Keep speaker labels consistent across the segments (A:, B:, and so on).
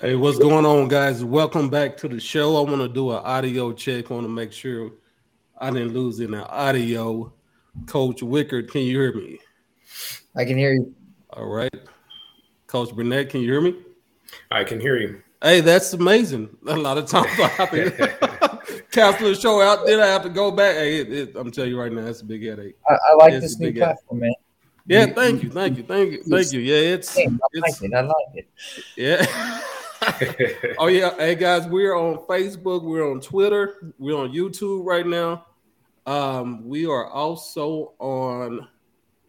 A: Hey, what's going on, guys? Welcome back to the show. I want to do an audio check. I want to make sure I didn't lose any audio. Coach Wickard, can you hear me?
B: I can hear you.
A: All right. Coach Burnett, can you hear me?
C: I can hear you.
A: Hey, that's amazing. A lot of times I have to cancel the show out, then I have to go back. Hey, it, it, I'm telling you right now, it's a big headache.
B: I, I like
A: It's
B: this new
A: big
B: platform, man.
A: Yeah, thank you, thank you, thank you, thank you. Yeah, it's,
B: I like
A: it's
B: it. I like it.
A: yeah. oh yeah, hey guys, we're on Facebook, we're on Twitter, we're on YouTube right now. Um, we are also on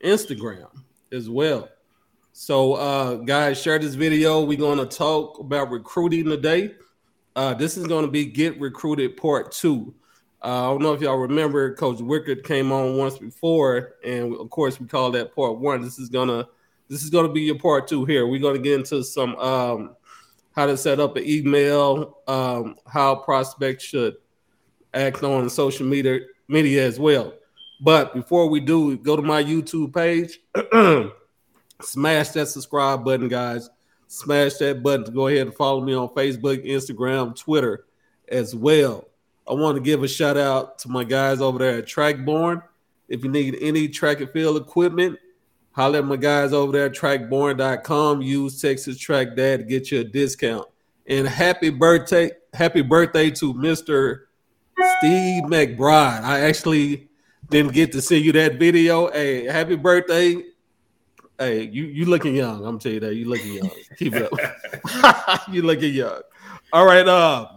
A: Instagram as well. So, uh, guys, share this video. We're going to talk about recruiting today. Uh, this is going to be Get Recruited Part Two. Uh, I don't know if y'all remember, Coach Wickard came on once before, and of course we call that Part One. This is gonna this is gonna be your Part Two here. We're gonna get into some um, how to set up an email, um, how prospects should act on social media media as well. But before we do, go to my YouTube page, smash that subscribe button, guys. Smash that button to go ahead and follow me on Facebook, Instagram, Twitter as well. I want to give a shout out to my guys over there at Trackborn. If you need any track and field equipment, holler at my guys over there trackborn.com. Use Texas Track Dad to get you a discount. And happy birthday, happy birthday to Mr. Steve McBride. I actually didn't get to see you that video. Hey, happy birthday. Hey, you you looking young. I'm telling you that. You looking young. Keep it up. you looking young. All right. Uh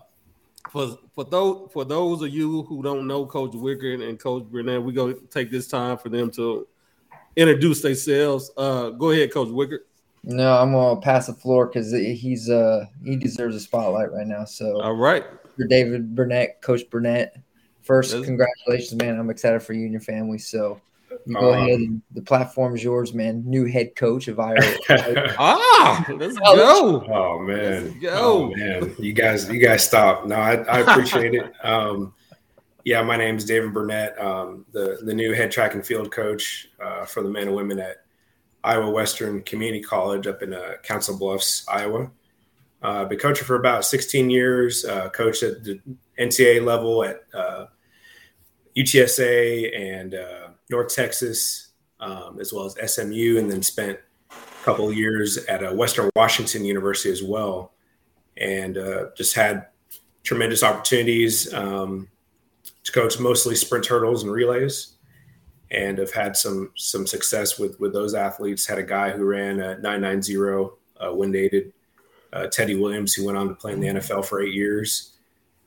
A: for for those for those of you who don't know Coach Wicker and Coach Burnett, we're gonna take this time for them to introduce themselves. Uh go ahead, Coach Wicker.
B: No, I'm gonna pass the floor because he's uh he deserves a spotlight right now. So
A: All right.
B: for David Burnett, Coach Burnett, first
A: Yes.
B: congratulations, man. I'm excited for you and your family. So you go
C: Um,
B: ahead and the platform is yours, man. New head coach of Iowa.
A: Ah, let's
B: Oh,
A: go.
C: oh man,
A: Let's go.
C: oh man, you guys, you guys stop. No, I, I appreciate it. Um, yeah, my name is David Burnett, um, the the new head track and field coach uh, for the men and women at Iowa Western Community College up in uh, Council Bluffs, Iowa. Uh, been coaching for about 16 years. Uh, coached at the NCAA level at uh, UTSA and uh, North Texas, um, as well as SMU, and then spent a couple years at uh, Western Washington University as well, and uh, just had tremendous opportunities um, to coach mostly sprint hurdles and relays, and have had some some success with with those athletes. Had a guy who ran a 990 uh, wind aided. Uh, Teddy Williams, who went on to play in the NFL for eight years,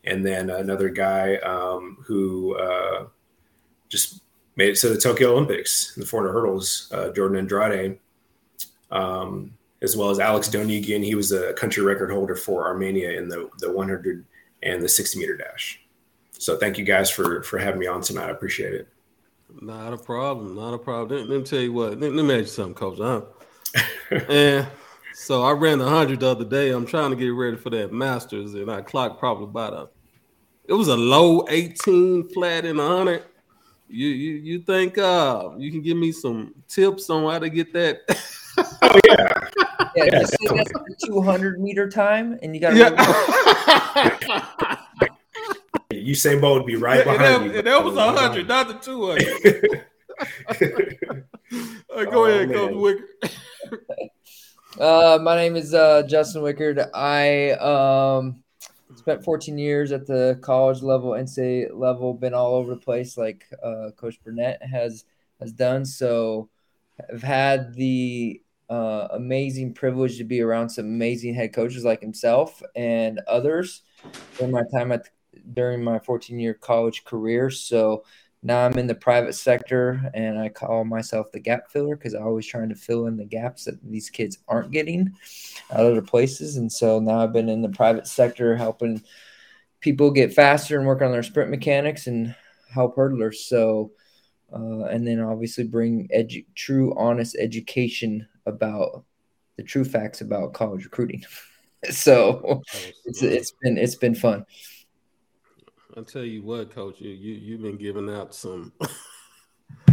C: and then another guy um, who uh, just made it to the Tokyo Olympics in the 400 hurdles, uh, Jordin Andrade, um, as well as Alex Donigian. He was a country record holder for Armenia in the, the 100 and the 60 meter dash. So thank you guys for for having me on tonight. I appreciate it.
A: Not a problem. Not a problem. Let, let me tell you what. Let, let me ask you something, Coach. Huh? and so I ran a hundred the other day. I'm trying to get ready for that Masters, and I clocked probably about a. It was a low 18 flat in a hundred. You you you think uh you can give me some tips on how to get that?
C: Oh yeah,
B: Yeah,
C: Yeah,
B: just say that's the 200 meter time, and you got to
A: yeah.
C: Usain Bolt would be right
A: and,
C: behind
A: that,
C: you.
A: and that was a hundred, not the two hundred. Uh, go
C: Oh,
A: ahead,
C: man.
A: Coach Wicker.
B: Uh, my name is uh, Justin Wickard. I um, spent 14 years at the college level, NCAA level, been all over the place like uh, Coach Burnett has has done. So I've had the uh, amazing privilege to be around some amazing head coaches like himself and others during my time at during my 14 year college career. So now I'm in the private sector and I call myself the gap filler because I'm always trying to fill in the gaps that these kids aren't getting at other places. And so now I've been in the private sector helping people get faster and work on their sprint mechanics and help hurdlers. So, uh, and then obviously bring edu- true, honest education about the true facts about college recruiting. so it's it's been it's been fun.
A: I'll tell you what, Coach, you you you've been giving out some.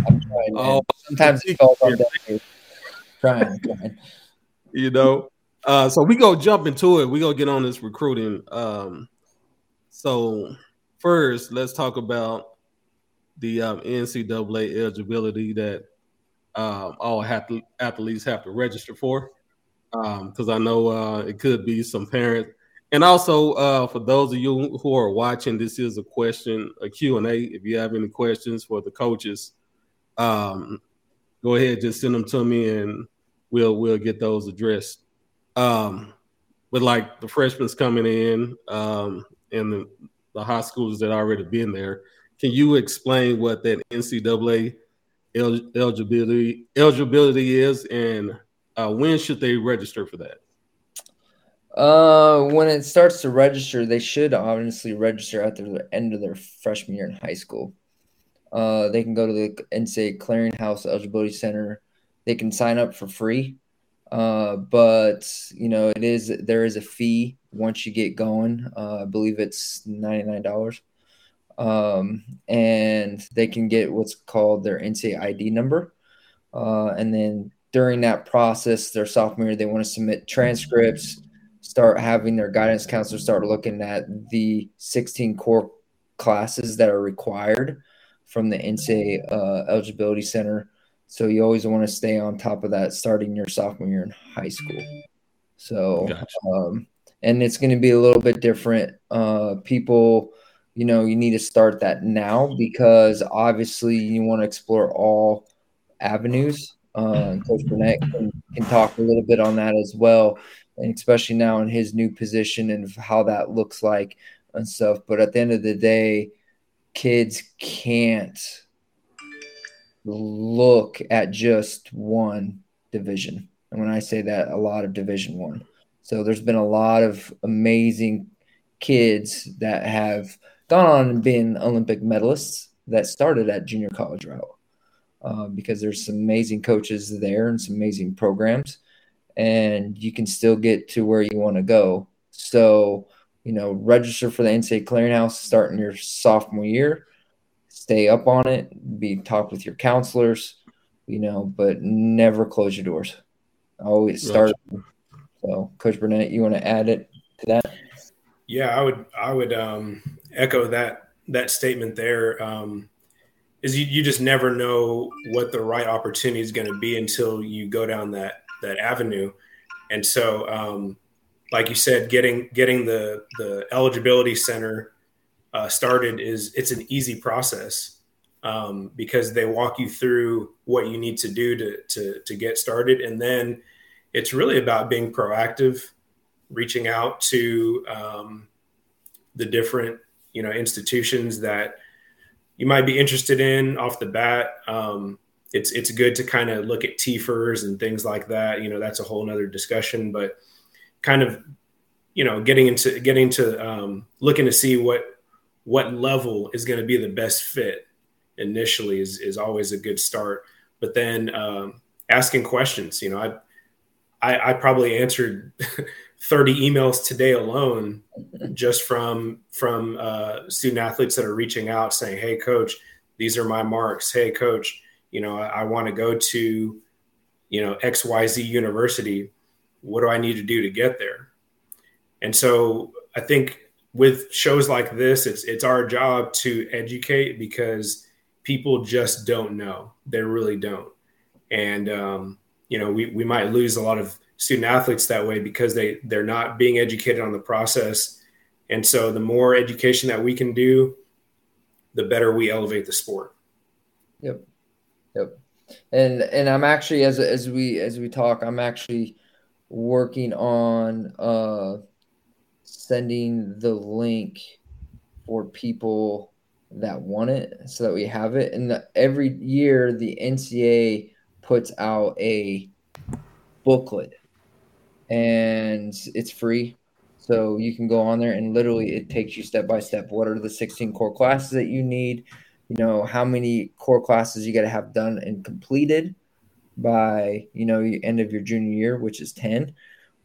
B: I'm trying.
A: Oh,
B: Sometimes it falls on deaf. Trying, trying.
A: you know, Uh, so we go jump into it. We go get on this recruiting. Um, so first, let's talk about the um, NCAA eligibility that um, all athletes have to register for. Because um, I know uh, it could be some parents, and also uh, for those of you who are watching, this is a question, a Q and A. If you have any questions for the coaches, um, go ahead, just send them to me, and we'll we'll get those addressed. Um, but like the freshmen coming in um, and the, the high schools that already been there, can you explain what that NCAA eligibility eligibility is, and uh, when should they register for that?
B: Uh, when it starts to register, they should obviously register at the end of their freshman year in high school. Uh, they can go to the NCAA Clearinghouse Eligibility Center. They can sign up for free, uh, but you know it is there is a fee once you get going. Uh, I believe it's ninety nine dollars, um, and they can get what's called their NCAA ID number, uh, and then during that process, their sophomore year, they want to submit transcripts, start having their guidance counselor start looking at the 16 core classes that are required from the NCAA uh, eligibility center. So you always want to stay on top of that starting your sophomore year in high school. So, gotcha. um, and it's going to be a little bit different. Uh, people, you know, you need to start that now because obviously you want to explore all avenues uh, Coach Burnett can, can talk a little bit on that as well, and especially now in his new position and how that looks like and stuff. But at the end of the day, kids can't look at just one division. And when I say that, a lot of Division One. So there's been a lot of amazing kids that have gone on and been Olympic medalists that started at junior college route. Uh, because there's some amazing coaches there and some amazing programs, and you can still get to where you want to go. So, you know, register for the NCAA clearinghouse starting your sophomore year. Stay up on it. Be talk with your counselors, you know, but never close your doors. Always start. So, Coach Burnett, you want to add it to that?
C: Yeah, I would. I would um, echo that that statement there. Um, is you, you just never know what the right opportunity is going to be until you go down that that avenue and so um, like you said getting getting the the eligibility center uh, started is it's an easy process um, because they walk you through what you need to do to, to to get started and then it's really about being proactive reaching out to um, the different you know institutions that you might be interested in off the bat. Um, it's it's good to kind of look at TFRRS and things like that. You know, that's a whole nother discussion, but kind of, you know, getting into getting to um, looking to see what what level is going to be the best fit initially is is always a good start. But then um, asking questions, you know, I I, I probably answered 30 emails today alone just from from uh, student athletes that are reaching out saying hey coach these are my marks hey coach you know i, I want to go to you know xyz university what do i need to do to get there? And so i think with shows like this it's it's our job to educate because people just don't know. They really don't. And um, you know we, we might lose a lot of student athletes that way because they they're not being educated on the process. And so the more education that we can do the better we elevate the sport.
B: Yep yep and and i'm actually as as we as we talk i'm actually working on uh sending the link for people that want it so that we have it and the, every year the NCA puts out a booklet and it's free. So you can go on there and literally it takes you step by step. What are the 16 core classes that you need? You know, how many core classes you got to have done and completed by, you know, end of your junior year, which is 10.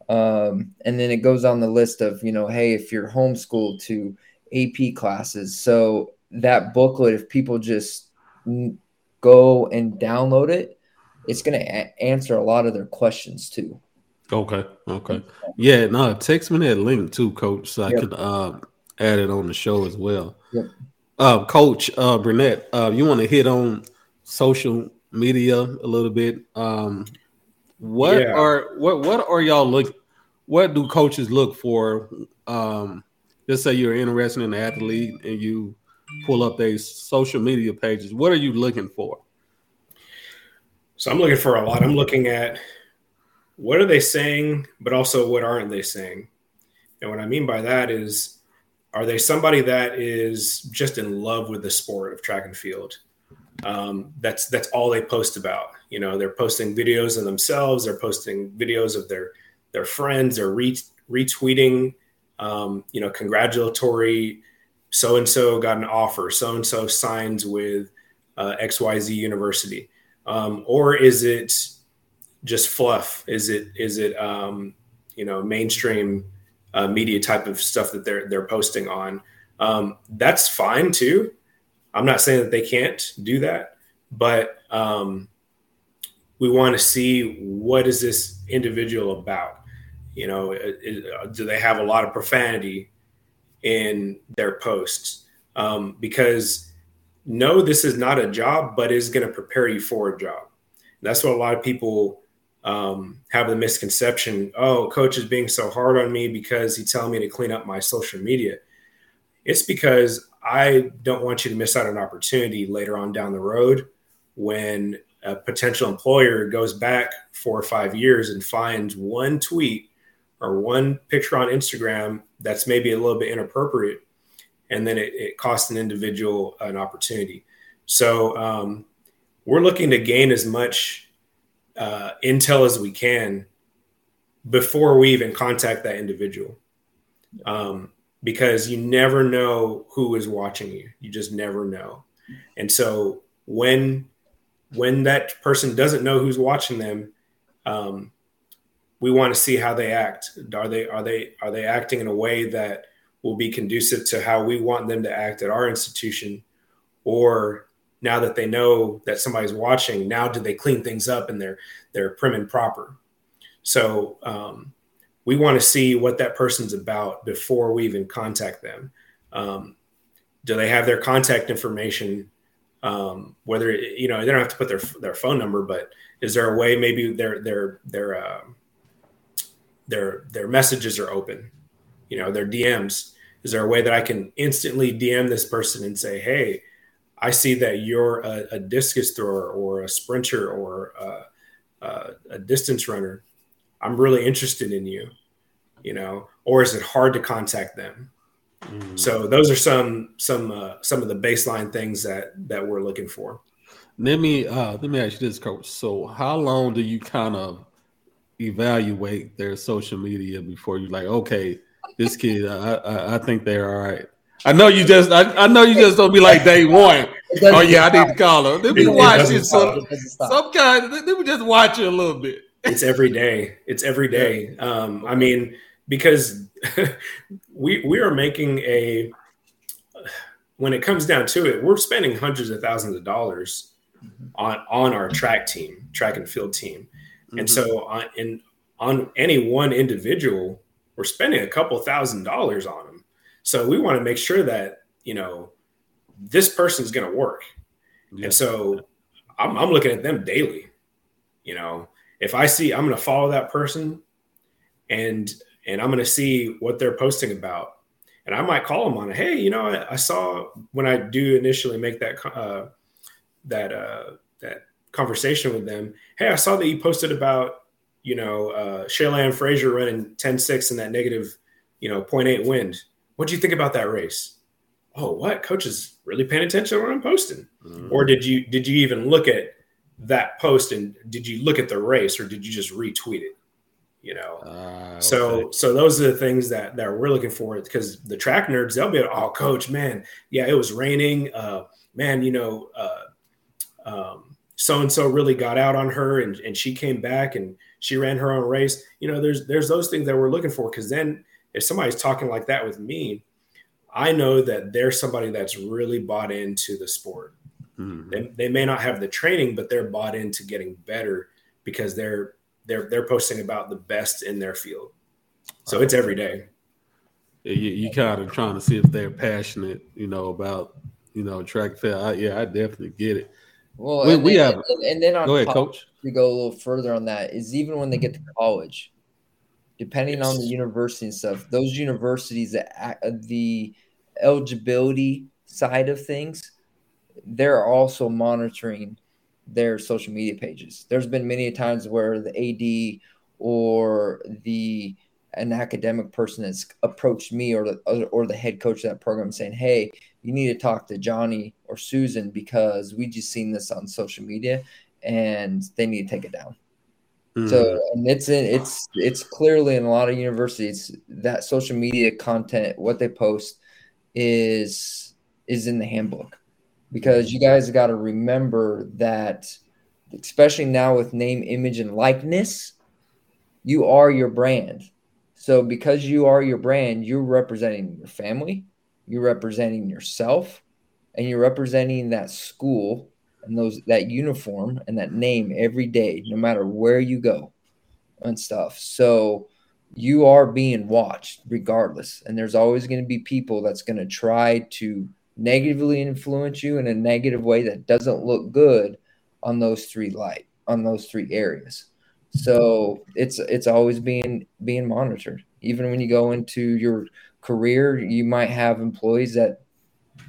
B: Um, and then it goes on the list of, you know, hey, if you're homeschooled to AP classes. So that booklet, if people just go and download it, it's going to a- answer a lot of their questions too.
A: Okay. Okay. Yeah. No, text me that link too, Coach, so I can uh, add it on the show as well.
B: Yep.
A: Uh, Coach uh, Burnett, uh, you want to hit on social media a little bit? Um, what
C: Yeah.
A: are what what are y'all look? What do coaches look for? Um, let's say you're interested in an athlete and you pull up their social media pages. What are you looking for?
C: So I'm looking for a lot. I'm looking at what are they saying, but also what aren't they saying? And what I mean by that is, are they somebody that is just in love with the sport of track and field? Um, that's that's all they post about. You know, they're posting videos of themselves. They're posting videos of their their friends. They're re- retweeting. Um, you know, congratulatory. So and so got an offer. So and so signs with uh, XYZ University um, or is it just fluff? Is it is it um, you know mainstream uh, media type of stuff that they're they're posting on? Um, that's fine too. I'm not saying that they can't do that, but um, we want to see what is this individual about. You know, it- it- do they have a lot of profanity in their posts? Um, because no, this is not a job, but is going to prepare you for a job. That's what a lot of people um, have the misconception. Oh, coach is being so hard on me because he's telling me to clean up my social media. It's because I don't want you to miss out on an opportunity later on down the road when a potential employer goes back four or five years and finds one tweet or one picture on Instagram that's maybe a little bit inappropriate and then it, it costs an individual an opportunity. So um, we're looking to gain as much uh, intel as we can before we even contact that individual, um, because you never know who is watching you. You just never know, and so when when that person doesn't know who's watching them, um, we want to see how they act. Are they are they are they acting in a way that will be conducive to how we want them to act at our institution or now that they know that somebody's watching now do they clean things up and they're they're prim and proper? So um, we want to see what that person's about before we even contact them. Um, do they have their contact information? Um, whether you know they don't have to put their their phone number but is there a way maybe their their their uh, their their messages are open you know their dms is there a way that i can instantly dm this person and say hey i see that you're a, a discus thrower or a sprinter or a, a, a distance runner i'm really interested in you you know or is it hard to contact them
A: Mm.
C: so those are some some uh, some of the baseline things that that we're looking for
A: Let me uh let me ask you this, coach. So how long do you kind of evaluate their social media before you like, okay, this kid, I I, I think they're all right. I know you just I, I know you just don't be like day one. Oh yeah, I need to call her. Let me
C: It
A: watch it.
C: stop.
A: So
B: It doesn't stop.
A: some kind let me just watch it a little bit.
C: it's every day it's every day um, i mean because we we are making a when it comes down to it we're spending hundreds of thousands of dollars mm-hmm. on on our track team track and field team and mm-hmm. so on in on any one individual we're spending a couple thousand dollars on them so we want to make sure that you know this person's going to work
A: Yeah.
C: and so I'm, I'm looking at them daily. You know, if I see, I'm going to follow that person and, and I'm going to see what they're posting about. And I might call them on it. Hey, you know, I, I saw when I do initially make that, uh, that, uh, that conversation with them. Hey, I saw that you posted about, you know, uh, Shelly-Ann Fraser running 10, 6 in that negative, you know, 0.8 wind. What do you think about that race? Oh, what coach is really paying attention to what I'm posting
A: Mhm.
C: or did you did you even look at that post and did you look at the race or did you just retweet it you know so
A: okay.
C: so those are the things that that we're looking for because the track nerds they'll be like, oh coach man yeah it was raining uh man you know uh um so and so really got out on her and, and she came back and she ran her own race you know there's there's those things that we're looking for because then if somebody's talking like that with me i know that they're somebody that's really bought into the sport
A: Mhm.
C: they, they may not have the training but they're bought into getting better because they're they're they're posting about the best in their field. So it's every day.
A: You, you kind of trying to see if they're passionate, you know, about you know track field. I, yeah, I definitely get it.
B: Well,
A: We-
B: and
A: we
B: then,
A: have-
B: and, and then on
A: Go ahead,
B: top,
A: coach.
B: to go a little further on that is even when they get to college, depending on the university and stuff, those universities that uh, the eligibility side of things, they're also monitoring their social media pages. There's been many times where the AD or the an academic person has approached me or the or the head coach of that program saying, "Hey, you need to talk to Johnny or Susan because we just seen this on social media and they need to take it down."
A: Mm-hmm.
B: So and it's in it's it's clearly in a lot of universities that social media content what they post is is in the handbook. Because you guys got to remember that especially now with name image and likeness you are your brand. So because you are your brand you're representing your family you're representing yourself and you're representing that school and those that uniform and that name every day no matter where you go and stuff. So you are being watched regardless. And there's always going to be people that's going to try to negatively influence you in a negative way that doesn't look good on those three light on those three areas. So it's it's always being being monitored. Even when you go into your career you might have employees that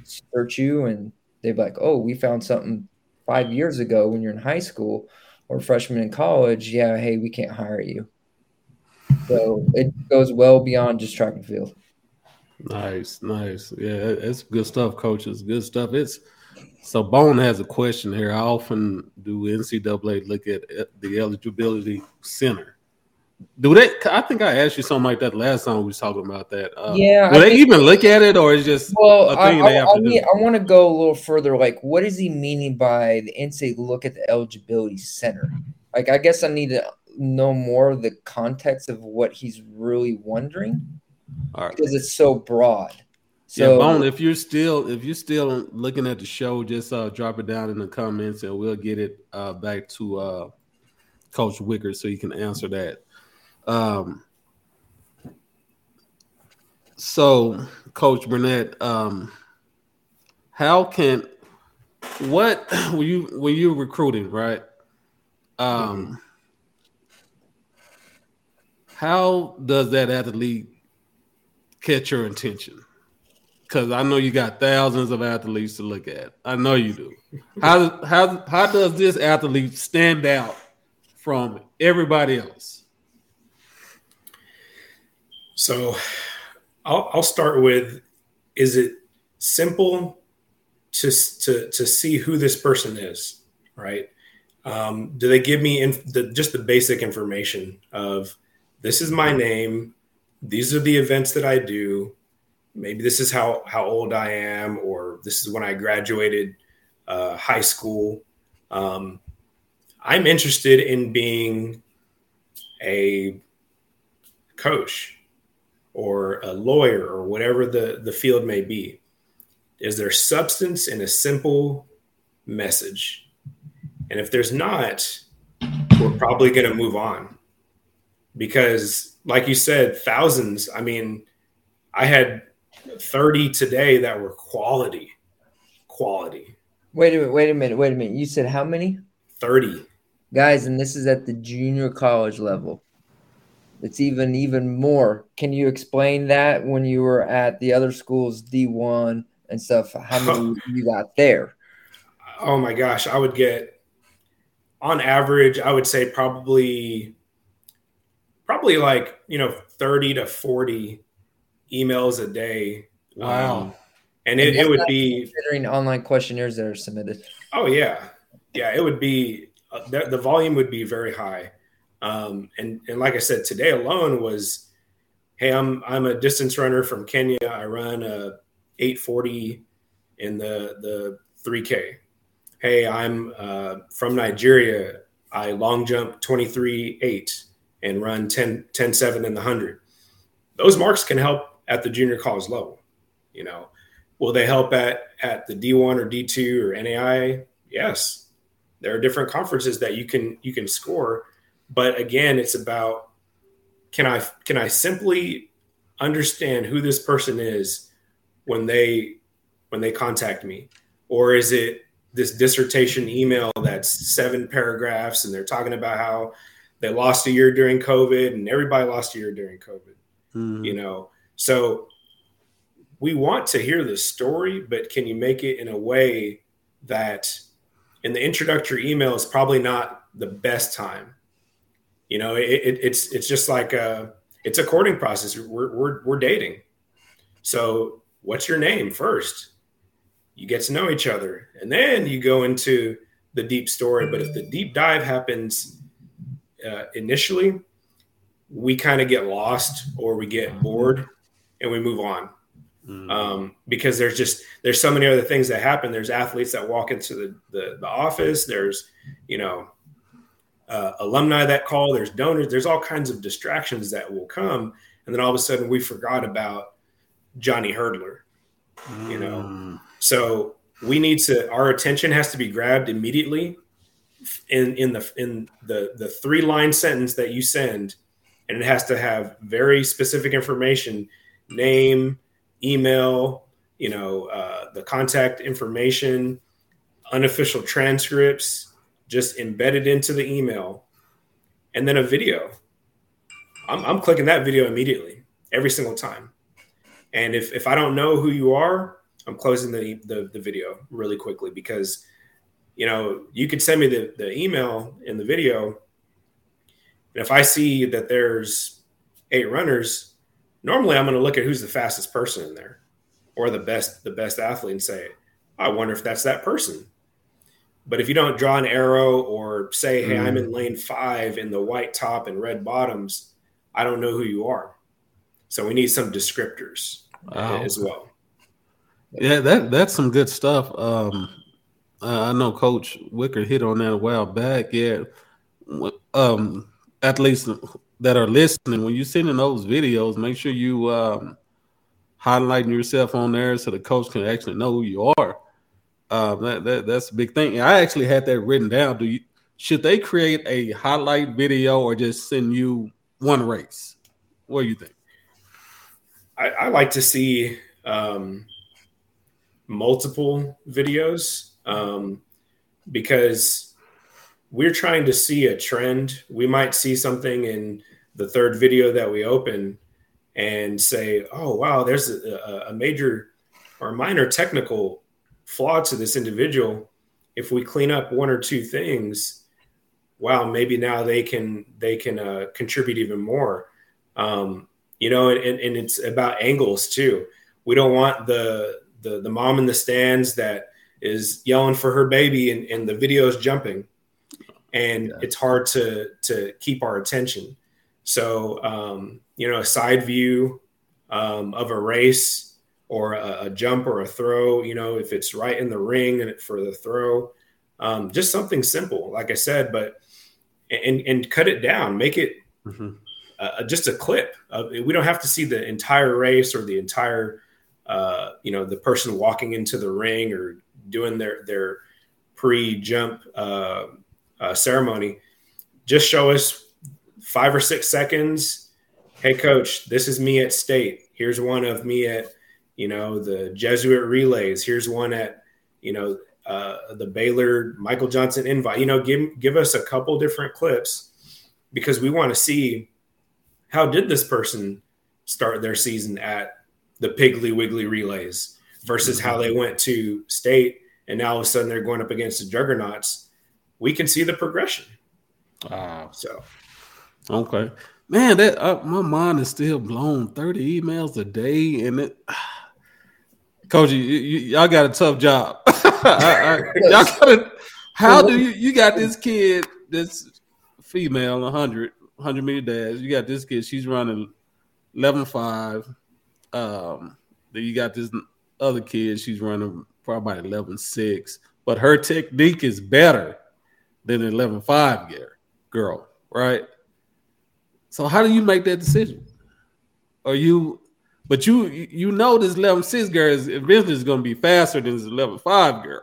B: search you and they're like oh we found something five years ago when you're in high school or freshman in college yeah hey we can't hire you so it goes well beyond just track and field
A: Nice, nice. Yeah, it's good stuff, coaches. Good stuff. It's so Bone has a question here. How often do NCAA look at the eligibility center? Do they? I think I asked you something like that last time we was talking about that. Uh,
B: Yeah,
A: Will
B: I
A: they
B: think-
A: even look at it, or is just
B: Well,
A: a
B: I,
A: thing they have
B: I, I,
A: to do?
B: mean, I want to go a little further. Like, what is he meaning by the NCAA look at the eligibility center? Like, I guess I need to know more of the context of what he's really wondering
A: All right.
B: because it's so broad.
A: yeah, Bone. If you're still if you're still looking at the show, just uh, drop it down in the comments, and we'll get it uh, back to uh, Coach Wicker so you can answer that. Um, so, Coach Burnett, um, how can what were you when you're recruiting, right? Um, how does that athlete catch your attention? Because I know you got thousands of athletes to look at. I know you do. How how how does this athlete stand out from everybody else?
C: So I'll, I'll start with is it simple to, to, to see who this person is, right? Um, do they give me the, just the basic information of this is my name, these are the events that I do, maybe this is how, how old I am, or this is when I graduated uh, high school. Um, I'm interested in being a coach or a lawyer or whatever the, the field may be? Is there substance in a simple message? And if there's not, we're probably going to move on because, like you said, thousands. I mean, I had 30 today that were quality, quality.
B: wait a minute, wait a minute, wait a minute. You said how many
C: 30.
B: guys? And this is at the junior college level. It's even even more. Can you explain that when you were at the other schools, D one and stuff? How many you got there?
C: Oh my gosh, I would get on average, I would say probably probably like, you know, 30 to 40 emails a day.
A: Wow.
C: Um, and it, it would be
B: Considering online questionnaires that are submitted.
C: oh yeah. Yeah, it would be uh, the, the volume would be very high. Um, and and like I said, today alone was, hey, I'm I'm a distance runner from Kenya. I run a 840 in the the 3K. Hey, I'm uh, from Nigeria. I long jump 23 8 and run 10 10 7 in the 100. Those marks can help at the junior college level. You know, will they help at at the D1 or D2 or NAI? Yes. There are different conferences that you can you can score But again, it's about can I can I simply understand who this person is when they when they contact me, or is it this dissertation email that's seven paragraphs and they're talking about how they lost a year during COVID and everybody lost a year during COVID. Mm-hmm. You know, so we want to hear the story, but can you make it in a way that in the introductory email is probably not the best time. You know, it, it, it's it's just like a it's a courting process. We're, we're we're dating. So, what's your name first? You get to know each other, and then you go into the deep story. But if the deep dive happens uh, initially, we kind of get lost or we get bored, and we move on. Mm-hmm. Um, because there's just there's so many other things that happen. There's athletes that walk into the the, the office. There's you know uh, alumni that call. There's donors. There's all kinds of distractions that will come, and then all of a sudden we forgot about Johnny Hurdler. You know, mm. so we need to our attention has to be grabbed immediately in in the in the the three line sentence that you send, and it has to have very specific information, name email, you know, uh, the contact information, unofficial transcripts, just embedded into the email, and then a video. I'm, I'm clicking that video immediately every single time. And if, if I don't know who you are, I'm closing the, the, the video really quickly because, you know, you could send me the, the email in the video. And if I see that there's eight runners, normally I'm going to look at who's the fastest person in there or the best the best athlete and say, I wonder if that's that person. But if you don't draw an arrow or say, hey, mm. I'm in mm. lane five in the white top and red bottoms, I don't know who you are. So we need some descriptors wow. as well.
A: Yeah, that that's some good stuff. Um, I know Coach Wicker hit on that a while back. Yeah, um, athletes that are listening, when you're sending those videos, make sure you um, highlighting yourself on there so the coach can actually know who you are. Uh, that, that that's a big thing. I actually had that written down. Do you should they create a highlight video or just send you one race? What do you think?
C: I, I like to see um, multiple videos um, because we're trying to see a trend. We might see something in the third video that we open and say, oh, wow, there's a, a major or minor technical flaw to this individual. If we clean up one or two things, wow, maybe now they can they can uh, contribute even more. Um, you know, and, and it's about angles too. We don't want the the the mom in the stands that is yelling for her baby and, and the video is jumping and yeah. it's hard to to keep our attention so, um, you know, a side view um, of a race or a, a, jump or a throw, you know, if it's right in the ring for the throw, um, just something simple, like I said, but and and cut it down, make it mm-hmm. uh, just a clip. Uh, we don't have to see the entire race or the entire, uh, you know, the person walking into the ring or doing their their pre-jump uh, uh, ceremony. Just show us five or six seconds. Hey, coach, this is me at state. Here's one of me at, you know, the Jesuit relays. Here's one at, you know, uh, the Baylor Michael Johnson invite. You know, give give us a couple different clips because we want to see how did this person start their season at the Piggly Wiggly relays versus how they went to state and now all of a sudden they're going up against the juggernauts. We can see the progression.
A: Wow. So Okay, man, that uh, my mind is still blown. Thirty emails a day, and it, Coach, you, you, y'all got a tough job. I, I, y'all got it. How do you you got this kid this female 100 100 meter dash? You got this kid. She's running 11.5. Um, then you got this other kid. She's running probably 11.6, but her technique is better than 11.5 girl, right? So how do you make that decision? Are you, but you you know this level six girl is eventually is going to be faster than this level five girl.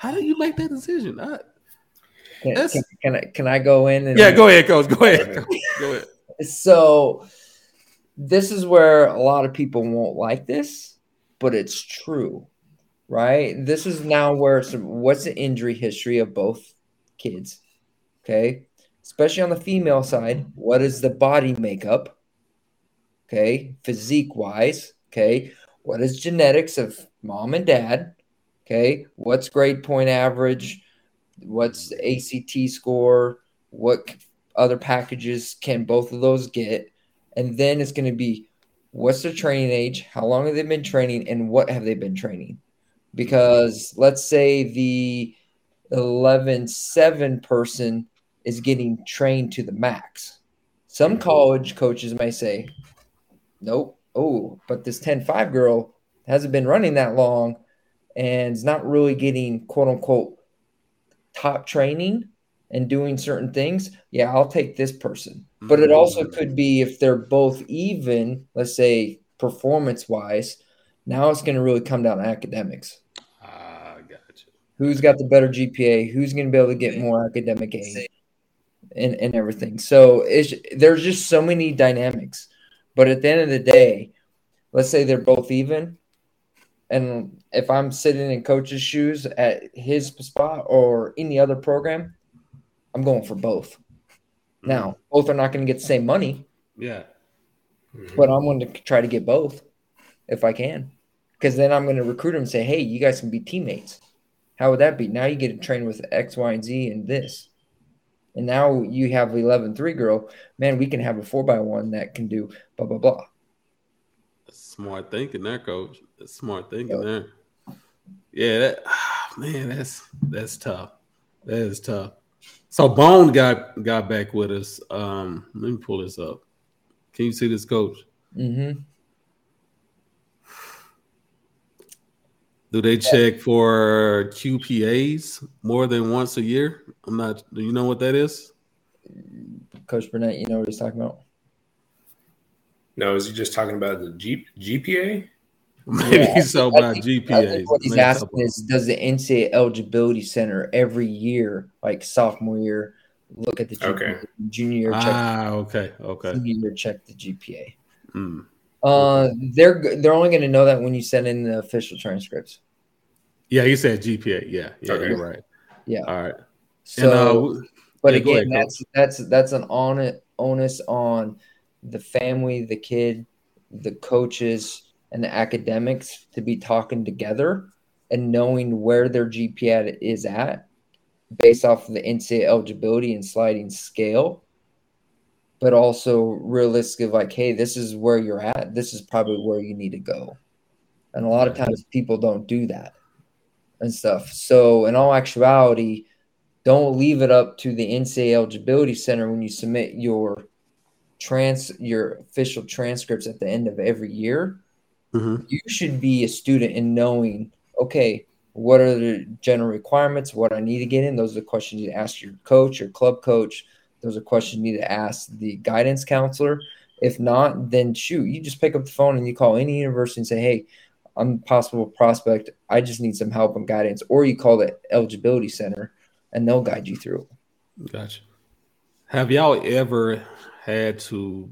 A: How do you make that decision? I,
B: Can, can, can I can I go in? And
A: Yeah, go ahead, coach. Go ahead. Go ahead.
B: So this is where a lot of people won't like this, but it's true, right? This is now where some what's the injury history of both kids? Okay. Especially on the female side, what is the body makeup? Okay, physique wise, okay. What is genetics of mom and dad? Okay, what's grade point average? What's the ACT score? What other packages can both of those get? And then it's going to be what's their training age? How long have they been training? And what have they been training? Because let's say the 11 7 person is getting trained to the max. Some mm-hmm. college coaches may say, nope. Oh, but this 10 5 girl hasn't been running that long and is not really getting quote unquote top training and doing certain things. Yeah, I'll take this person. But it also could be if they're both even, let's say performance wise, now it's going to really come down to academics.
A: Ah, gotcha.
B: Who's got the better GPA? Who's going to be able to get more academic aid and, and everything? So it's, there's just so many dynamics. But at the end of the day, let's say they're both even. And if I'm sitting in coach's shoes at his spot or any other program, I'm going for both. Mm-hmm. Now, both are not going to get the same money,
A: Yeah. Mm-hmm.
B: but I'm going to try to get both if I can. Because then I'm going to recruit them and say, hey, you guys can be teammates. How would that be? Now you get to train with X, Y, and Z and this. And now you have 11 3 girl. Man, we can have a 4 by one that can do blah, blah, blah.
A: That's smart thinking there, coach. That's smart thinking there. Yeah, that ah, man, that's that's tough. That is tough. So Bone got got back with us. Um, let me pull this up. Can you see this, coach?
B: Mm-hmm.
A: Do they check for QPAs more than once a year? I'm not. Do you know what that is?
B: Coach Burnett, you know what he's talking about?
C: No, is he just talking about the G- GPA?
A: Maybe
B: Yeah,
A: he's talking about
B: think- I what he's
A: Maybe
B: asking is Does the NCAA Eligibility Center every year, like sophomore year, look at the GPA?
C: Okay.
B: Junior year, check,
A: Ah, okay, okay.
B: senior year, check the GPA.
A: Mm.
B: Uh, they're they're only going to know that when you send in the official transcripts.
A: Yeah, he said GPA. Yeah, yeah,
C: Okay.
A: you're right.
B: Yeah.
A: All right.
B: So,
A: and, uh,
B: but
A: yeah,
B: again,
A: ahead,
B: that's that's that's an on onus on the family, the kid, the coaches, and the academics to be talking together and knowing where their GPA is at based off of the NCAA eligibility and sliding scale, but also realistic of like, hey, this is where you're at. This is probably where you need to go. And a lot of times people don't do that and stuff. So in all actuality, don't leave it up to the NCAA eligibility center when you submit your trans your official transcripts at the end of every year.
A: Mhm.
B: You should be a student in knowing, okay, what are the general requirements, what I need to get in. Those are the questions you ask your coach your club coach. Those are questions you need to ask the guidance counselor. If not, then shoot, you just pick up the phone and you call any university and say, hey, I'm a possible prospect. I just need some help and guidance. Or you call the eligibility center and they'll guide you through.
A: Gotcha. Have y'all ever had to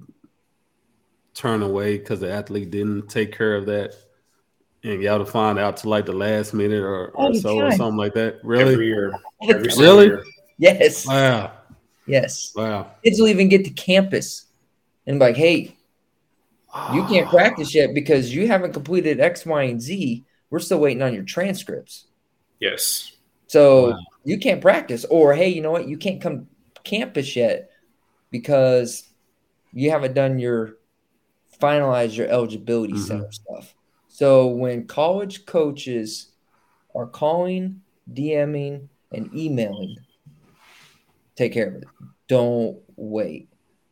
A: turn away because the athlete didn't take care of that, and y'all to find out to like the last minute or, or
B: the
A: so or something like that?
C: Every
A: Really?
C: year. Every
B: time.
A: Really?
C: year.
B: Yes.
A: Wow.
B: Yes.
A: Wow.
B: Kids will even get to campus and be like, hey, you can't practice yet because you haven't completed X, Y, and Z. We're still waiting on your transcripts.
C: Yes.
B: So
A: Wow.
B: you can't practice. Or hey, you know what? You can't come campus yet because you haven't done your finalize your eligibility
A: Mhm.
B: center stuff. So when college coaches are calling, DMing, and emailing, take care of it. Don't wait.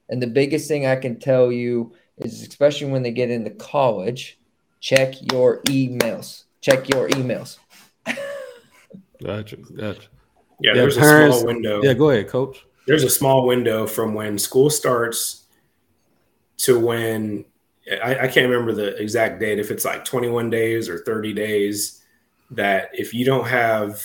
B: And the biggest thing I can tell you is, especially when they get into college, check your emails. Check your emails.
A: Gotcha. Gotcha.
C: Yeah,
A: Yeah,
C: there's a small window.
A: Yeah, go ahead, coach.
C: there's a small window from when school starts to when I, I can't remember the exact date if it's like 21 days or 30 days that if you don't have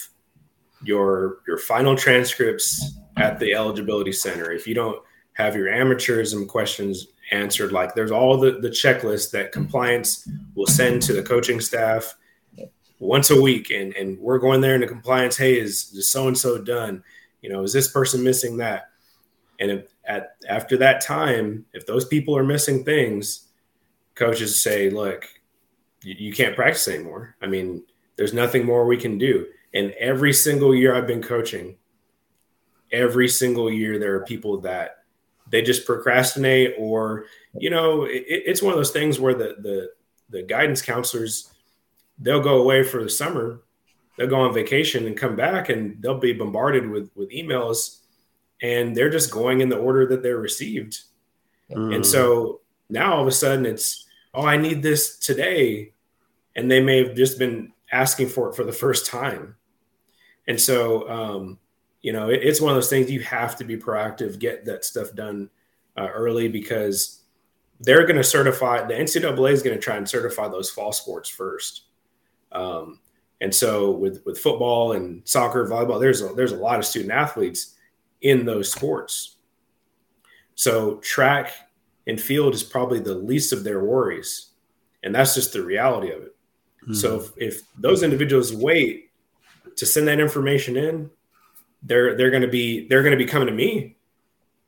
C: your your final transcripts at the eligibility center, if you don't have your amateurism questions answered, like there's all the the checklist that mm-hmm. compliance will send to the coaching staff once a week, and and we're going there into compliance. Hey, is so and so done? You know, is this person missing that? And if, at after that time, if those people are missing things, coaches say, "Look, you, you can't practice anymore. I mean, there's nothing more we can do." And every single year I've been coaching, every single year there are people that they just procrastinate, or you know, it, it's one of those things where the the the guidance counselors they'll go away for the summer they'll go on vacation and come back and they'll be bombarded with with emails and they're just going in the order that they're received. Mm. And so now all of a sudden it's, oh, I need this today. And they may have just been asking for it for the first time. And so, um, you know, it, it's one of those things you have to be proactive, get that stuff done uh, early because they're going to certify, the NCAA is going to try and certify those fall sports first. Um, and so with, with football and soccer, volleyball, there's a, there's a lot of student athletes in those sports. So track and field is probably the least of their worries. And that's just the reality of it. Mm-hmm. So if, if those individuals wait to send that information in, they're they're gonna be they're gonna be coming to me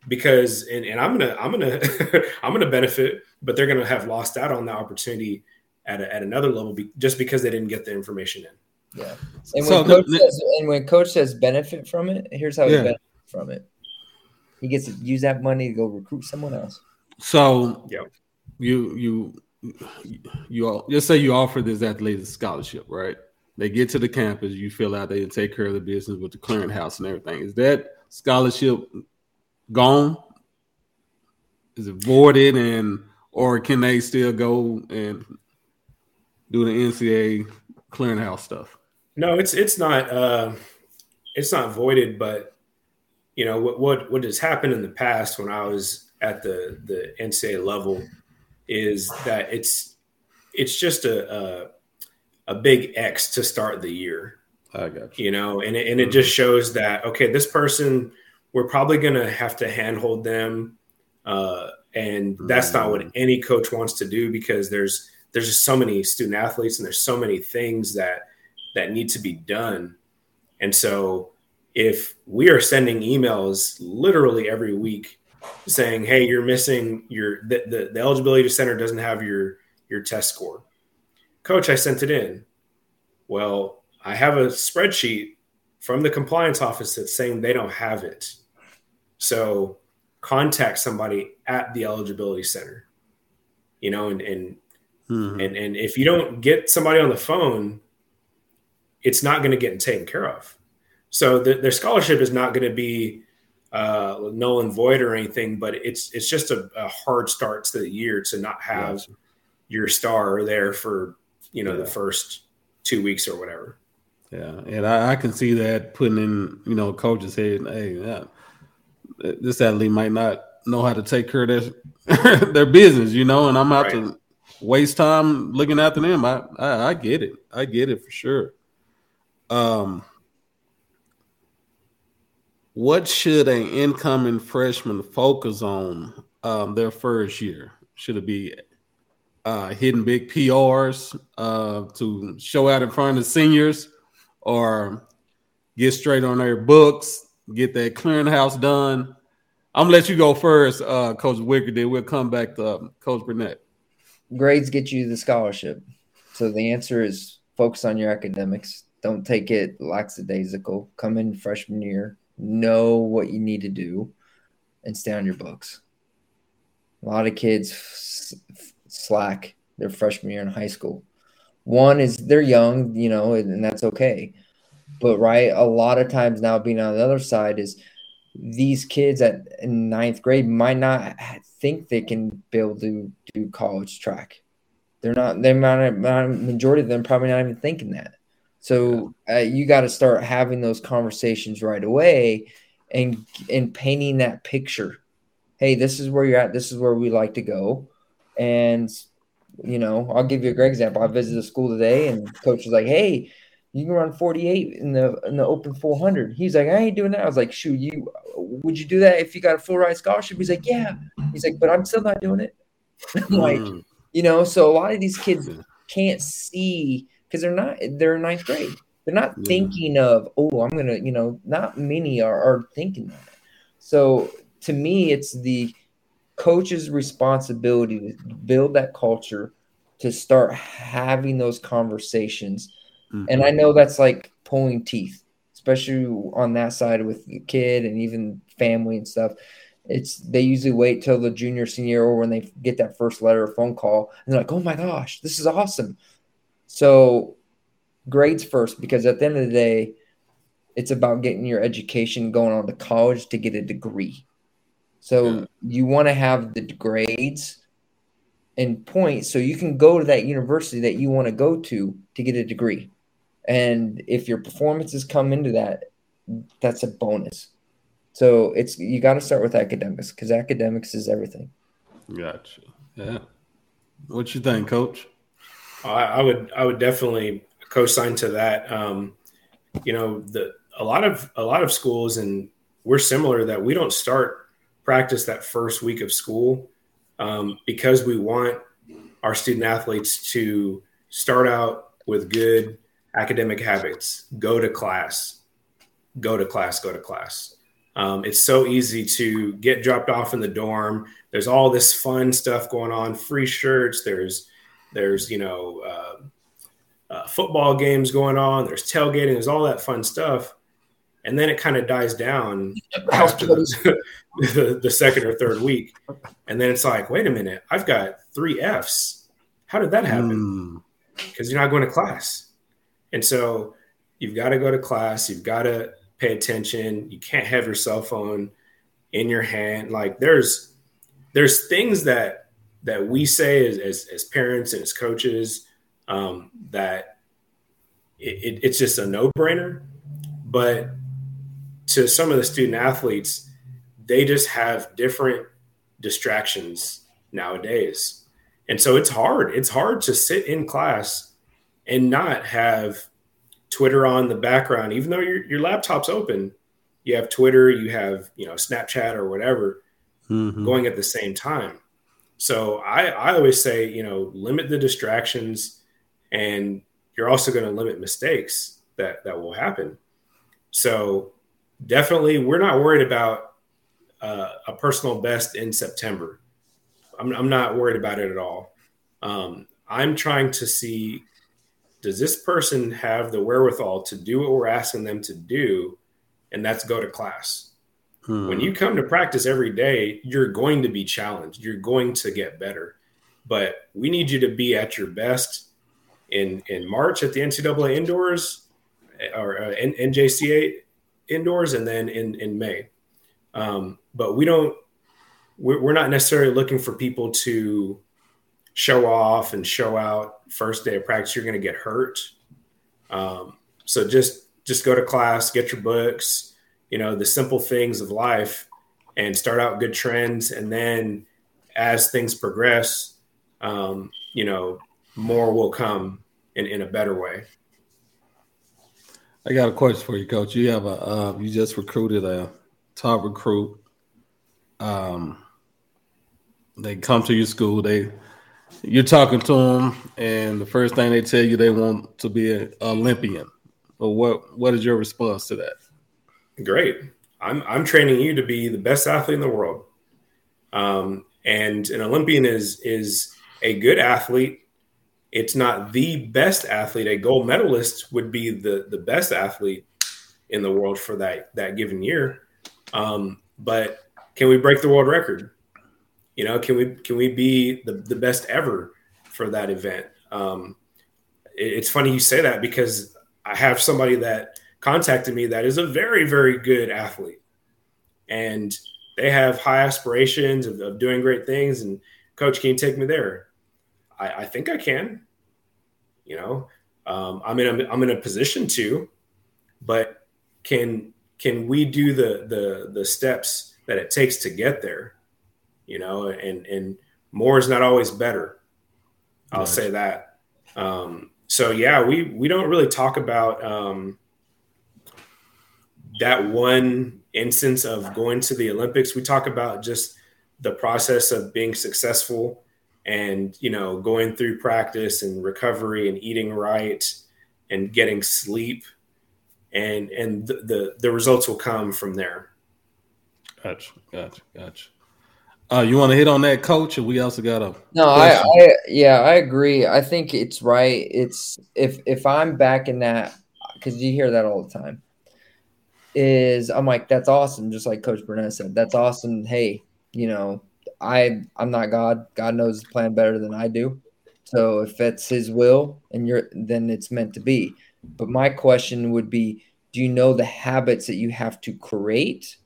C: because and, and I'm gonna I'm gonna I'm gonna benefit, but they're gonna have lost out on the opportunity at, a, at another level be, just because they didn't get the information in.
B: Yeah, and when, so coach the, says, and when coach says benefit from it, here's how yeah. he benefits from it. He gets to use that money to go recruit someone else.
A: So yep. you you you all just say you offer this athlete a scholarship, right? They get to the campus, you fill out, they take care of the business with the clearinghouse and everything. Is that scholarship gone? Is it voided and or can they still go and do the NCAA clearinghouse stuff?
C: No, it's it's not uh it's not voided, but you know what what what has happened in the past when I was at the the NCAA level is that it's it's just a a, a big X to start the year.
A: I got
C: you. You know, and it, and it just shows that okay, this person we're probably going to have to handhold them, uh, and that's not what mm. any coach wants to do because there's there's just so many student athletes and there's so many things that that need to be done, and so if we are sending emails literally every week saying, "Hey, you're missing your the, the, the eligibility center doesn't have your your test score." Coach, I sent it in. Well, I have a spreadsheet from the compliance office that's saying they don't have it. So contact somebody at the eligibility center. You know, and and mm-hmm. and, and if you don't get somebody on the phone, it's not going to get taken care of. So the, their scholarship is not going to be uh, null and void or anything, but it's it's just a, a hard start to the year to not have yes. your star there for you know yeah. the first two weeks or whatever.
A: Yeah, and I, I, can see that putting in you know coach's head. Hey, yeah, this athlete might not know how to take care of their their business, you know, and I'm out right. to waste time looking after them. I, I I get it. I get it for sure. Um, what should an incoming freshman focus on um, their first year? Should it be uh, hitting big PRs uh, to show out in front of seniors, or get straight on their books, get that clearinghouse done? I'm gonna let you go first, uh, Coach Wicker. Then we'll come back to um, Coach Burnett.
B: Grades get you the scholarship, so the answer is focus on your academics. Don't take it lackadaisical. Come in freshman year, know what you need to do and stay on your books. A lot of kids slack their freshman year in high school. One is they're young, you know, and that's okay. But right, a lot of times now being on the other side is these kids at in ninth grade might not think they can able to do college track. They're not. They might. not. Majority of them probably not even thinking that. So uh, you got to start having those conversations right away and and painting that picture. Hey, this is where you're at. This is where we like to go. And you know, I'll give you a great example. I visited a school today, and coach was like, "Hey, you can run 48 in the in the open 400. He's like, I ain't doing that. I was like, shoot, you would you do that if you got a full ride scholarship? He's like, yeah. He's like, but I'm still not doing it. like, mm. you know, so a lot of these kids can't see because they're not they're in ninth grade. They're not yeah. thinking of, oh, I'm gonna, you know, not many are, are thinking that. So to me, it's the coach's responsibility to build that culture to start having those conversations. Mm-hmm. And I know that's like pulling teeth, especially on that side with the kid and even family and stuff. It's they usually wait till the junior, senior, or when they get that first letter or phone call, and they're like, "Oh my gosh, this is awesome!" So grades first, because at the end of the day, it's about getting your education going on to college to get a degree. So yeah. you want to have the grades and points so you can go to that university that you want to go to to get a degree. And if your performances come into that, that's a bonus. So it's you got to start with academics because academics is everything.
A: Gotcha. Yeah. What you think, Coach?
C: I, I would I would definitely co-sign to that. Um, you know, the a lot of a lot of schools and we're similar that we don't start practice that first week of school um, because we want our student athletes to start out with good academic habits, go to class, go to class, go to class. Um, it's so easy to get dropped off in the dorm. There's all this fun stuff going on, free shirts. There's, there's you know, uh, uh, football games going on. There's tailgating. There's all that fun stuff, and then it kind of dies down after the, the, the, second or third week, and then it's like, wait a minute, I've got three Fs. How did that happen? Because mm. you're not going to class, and so you've got to go to class. You've got to pay attention. You can't have your cell phone in your hand. Like there's there's things that that we say as as, as parents and as coaches um, that it, it, it's just a no brainer, but to some of the student athletes, they just have different distractions nowadays. And so it's hard. It's hard to sit in class and not have Twitter on the background, even though your, your laptop's open. You have Twitter, you have, you know, Snapchat or whatever mm-hmm. going at the same time. So I, I always say, you know, limit the distractions and you're also going to limit mistakes that, that will happen. So definitely we're not worried about uh, a personal best in September. I'm, I'm, not worried about it at all. Um, I'm trying to see does this person have the wherewithal to do what we're asking them to do, and that's go to class. Hmm. When you come to practice every day, you're going to be challenged. You're going to get better, but we need you to be at your best in in March at the NCAA indoors or uh, NJCA indoors and then in in May. Um, but we don't. We're, not necessarily looking for people to show off and show out first day of practice. You're going to get hurt. Um, so just just go to class, get your books, you know, the simple things of life, and start out good trends. And then as things progress, um, you know, more will come in, in a better way.
A: I got a question for you, Coach. You have a uh, you just recruited a top recruit. Um, they come to your school. They you're talking to them, and the first thing they tell you they want to be an Olympian. Well, what what is your response to that?
C: Great. I'm I'm training you to be the best athlete in the world. Um, and an Olympian is is a good athlete it's not the best athlete. A gold medalist would be the the best athlete in the world for that that given year. Um, but can we break the world record? You know, can we can we be the, the best ever for that event? Um, it, it's funny you say that because I have somebody that contacted me that is a very very good athlete, and they have high aspirations of, of doing great things. And coach, can you take me there? I, I think I can. You know, um, I'm in a I'm in a position to, but can can we do the the the steps that it takes to get there? You know, and and more is not always better. I'll say that. Um, so yeah, we we don't really talk about um, that one instance of going to the Olympics. We talk about just the process of being successful and you know going through practice and recovery and eating right and getting sleep. And and the the, the results will come from there.
A: Gotcha gotcha gotcha. Uh, you want to hit on that coach or we also got a
B: no I, I yeah i agree. I think it's right. It's if if i'm back in that because you hear that all the time is i'm like that's awesome just like coach burnett said that's awesome. Hey you know I I'm not God. God knows the plan better than I do. So if it's His will and you're, then it's meant to be. But my question would be: Do you know the habits that you have to create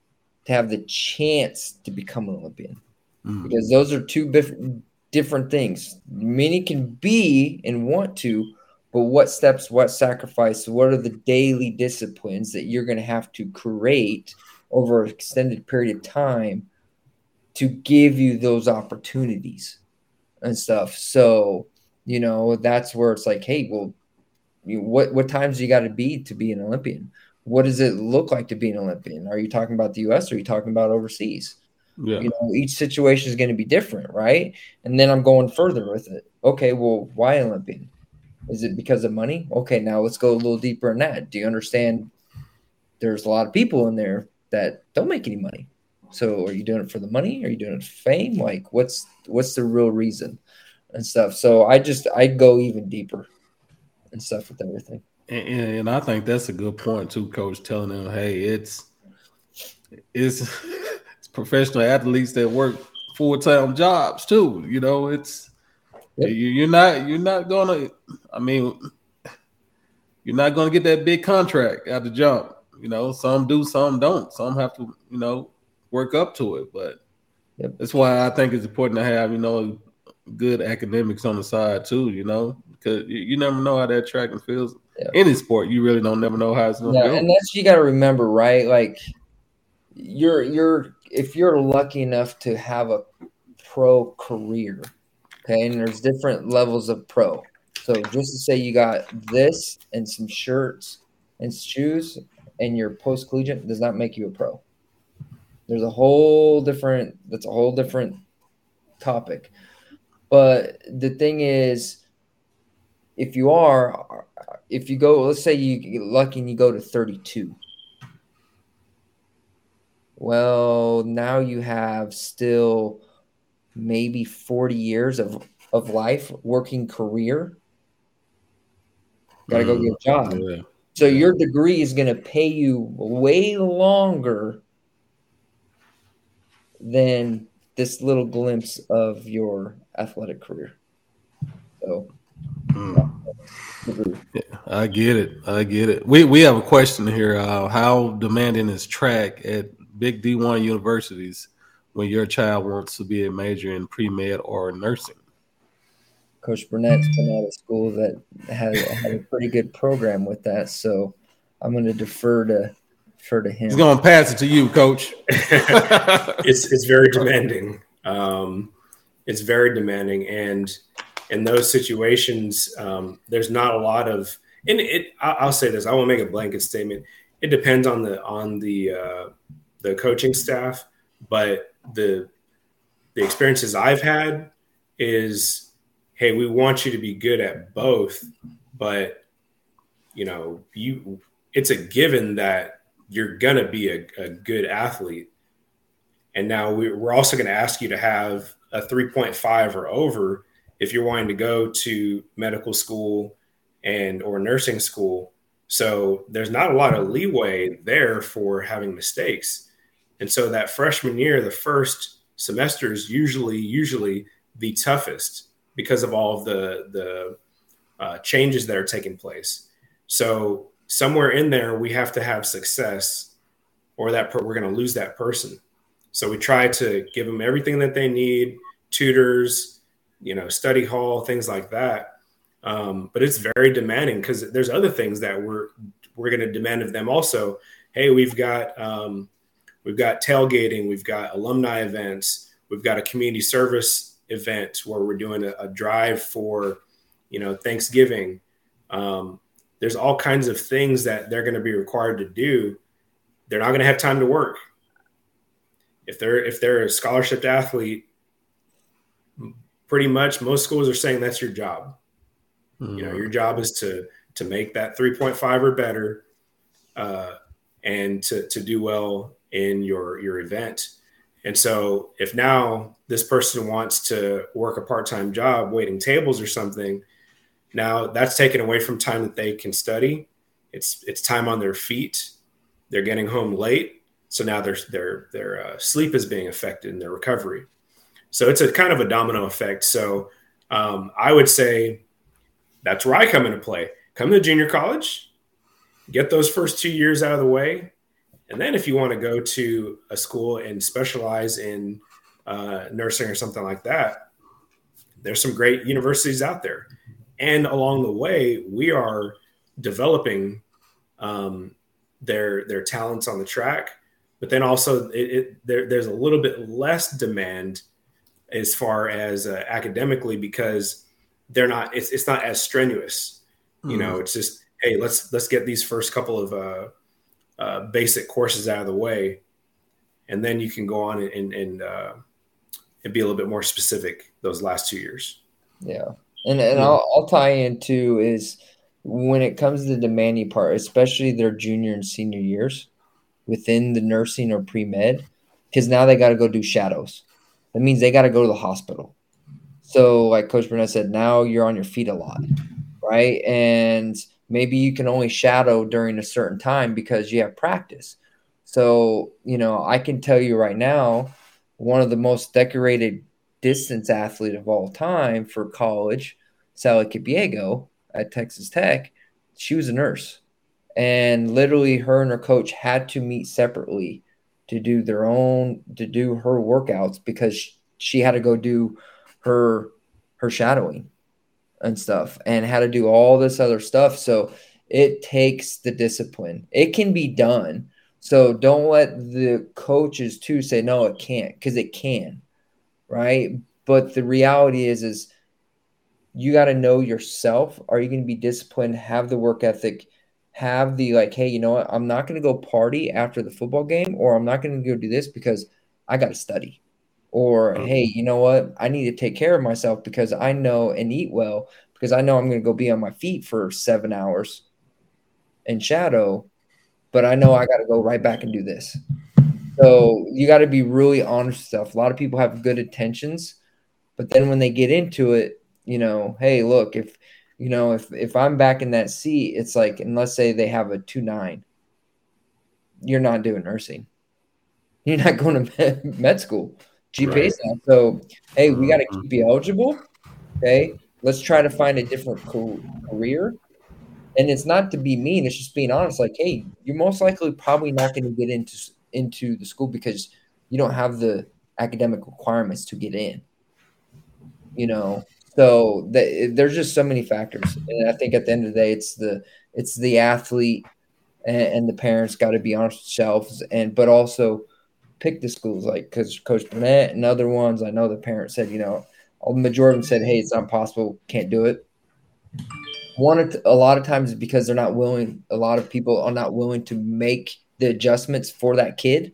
B: to have the chance to become an Olympian? Mm. Because those are two different different things. Many can be and want to, but what steps, what sacrifice, what are the daily disciplines that you're going to have to create over an extended period of time to give you those opportunities and stuff. So, you know, that's where it's like, hey, well, you, what what times do you got to be to be an Olympian? What does it look like to be an Olympian? Are you talking about the U.S. or are you talking about overseas? Yeah. You know, each situation is going to be different, right? And then I'm going further with it. Okay, well, why Olympian? Is it because of money? Okay, now let's go a little deeper in that. Do you understand? There's a lot of people in there that don't make any money. So are you doing it for the money? Are you doing it for fame? Like what's what's the real reason and stuff? So I just I go even deeper and stuff with everything.
A: And, and I think that's a good point too, coach, telling them, hey, it's it's, it's professional athletes that work full time jobs too. You know, it's yep. you, are not you're not gonna. I mean, you're not gonna get that big contract at the jump. You know, some do, some don't. Some have to, you know, work up to it. But yep. that's why I think it's important to have, you know, good academics on the side too, you know, because you, you never know how that track and feels. Yep. Any sport, you really don't never know how it's going to
B: yeah,
A: go.
B: And that's you got to remember, right? Like you're you're if you're lucky enough to have a pro career, okay, and there's different levels of pro. So just to say you got this and some shirts and shoes and you're post collegiate does not make you a pro. There's a whole different that's a whole different topic. But the thing is if you are if you go let's say you get lucky and you go to 32 well now you have still maybe 40 years of of life working career gotta go get a mm, job yeah. so your degree is going to pay you way longer than this little glimpse of your athletic career. So,
A: mm. yeah, I get it. I get it. We we have a question here. Uh, how demanding is track at big D one universities when your child wants to be a major in pre med or nursing?
B: Coach Burnett's been at a school that has, has a pretty good program with that, so I'm going to defer to defer to him.
A: He's going to pass it to you, Coach.
C: it's it's very demanding. Um, it's very demanding, and in those situations, um, there's not a lot of. And it, I'll say this: I won't make a blanket statement. It depends on the on the uh, the coaching staff, but the the experiences I've had is, hey, we want you to be good at both, but you know, you it's a given that you're going to be a, a, good athlete. And now we're also going to ask you to have a 3.5 or over if you're wanting to go to medical school and or nursing school. So there's not a lot of leeway there for having mistakes. And so that freshman year, the first semester is usually usually the toughest because of all of the the uh, changes that are taking place. So somewhere in there we have to have success or that per- we're going to lose that person. So we try to give them everything that they need tutors you know study hall things like that. Um, but it's very demanding because there's other things that we're we're going to demand of them also. Hey we've got um, we've got tailgating we've got alumni events we've got a community service event where we're doing a, a drive for you know thanksgiving. Um, there's all kinds of things that they're going to be required to do. They're not going to have time to work. If they're if they're a scholarship athlete, pretty much most schools are saying that's your job. Mm-hmm. You know, your job is to to make that 3.5 or better uh, and to, to do well in your your event. And so if now this person wants to work a part-time job waiting tables or something, now that's taken away from time that they can study. It's it's time on their feet. They're getting home late, so now their their their uh, sleep is being affected in their recovery. So it's a kind of a domino effect. So um, I would say that's where I come into play. Come to junior college, get those first two years out of the way, and then if you want to go to a school and specialize in uh, nursing or something like that, there's some great universities out there. And along the way, we are developing um, their their talents on the track, but then also it, it, there, there's a little bit less demand as far as uh, academically because they're not it's, it's not as strenuous. Mm-hmm. You know, it's just hey, let's let's get these first couple of uh, uh, basic courses out of the way, and then you can go on and and and, uh, and be a little bit more specific those last two years.
B: Yeah, and and I'll, I'll tie into is when it comes to the demanding part, especially their junior and senior years within the nursing or pre med, because now they got to go do shadows. That means they got to go to the hospital. So, like Coach Burnett said, now you're on your feet a lot, right? And maybe you can only shadow during a certain time because you have practice. So, you know, I can tell you right now, one of the most decorated distance athlete of all time for college, Sally Kipyego at Texas Tech, she was a nurse. And literally her and her coach had to meet separately to do their own to do her workouts because she had to go do her her shadowing and stuff and how to do all this other stuff. So it takes the discipline. It can be done. So don't let the coaches too say no, it can't because it can, right? But the reality is, is you got to know yourself. Are you going to be disciplined? Have the work ethic. Have the like, hey, you know what? I'm not going to go party after the football game, or I'm not going to go do this because I got to study or mm-hmm. hey you know what i need to take care of myself because i know and eat well because i know i'm going to go be on my feet for seven hours in shadow but i know i got to go right back and do this so you got to be really honest with yourself a lot of people have good intentions but then when they get into it you know hey look if you know if if i'm back in that seat it's like and let's say they have a 2-9 you're not doing nursing you're not going to med school GPA right. now. So, hey, we got to mm-hmm. keep you eligible. Okay. Let's try to find a different career. And it's not to be mean, it's just being honest. Like, hey, you're most likely probably not going to get into into the school because you don't have the academic requirements to get in. You know, so the, there's just so many factors, and I think at the end of the day, it's the it's the athlete and, and the parents got to be honest with themselves, and but also pick the schools, like because Coach Burnett and other ones, I know the parents said, you know, the majority of them said, hey, it's not possible, can't do it. One, a lot of times because they're not willing, a lot of people are not willing to make the adjustments for that kid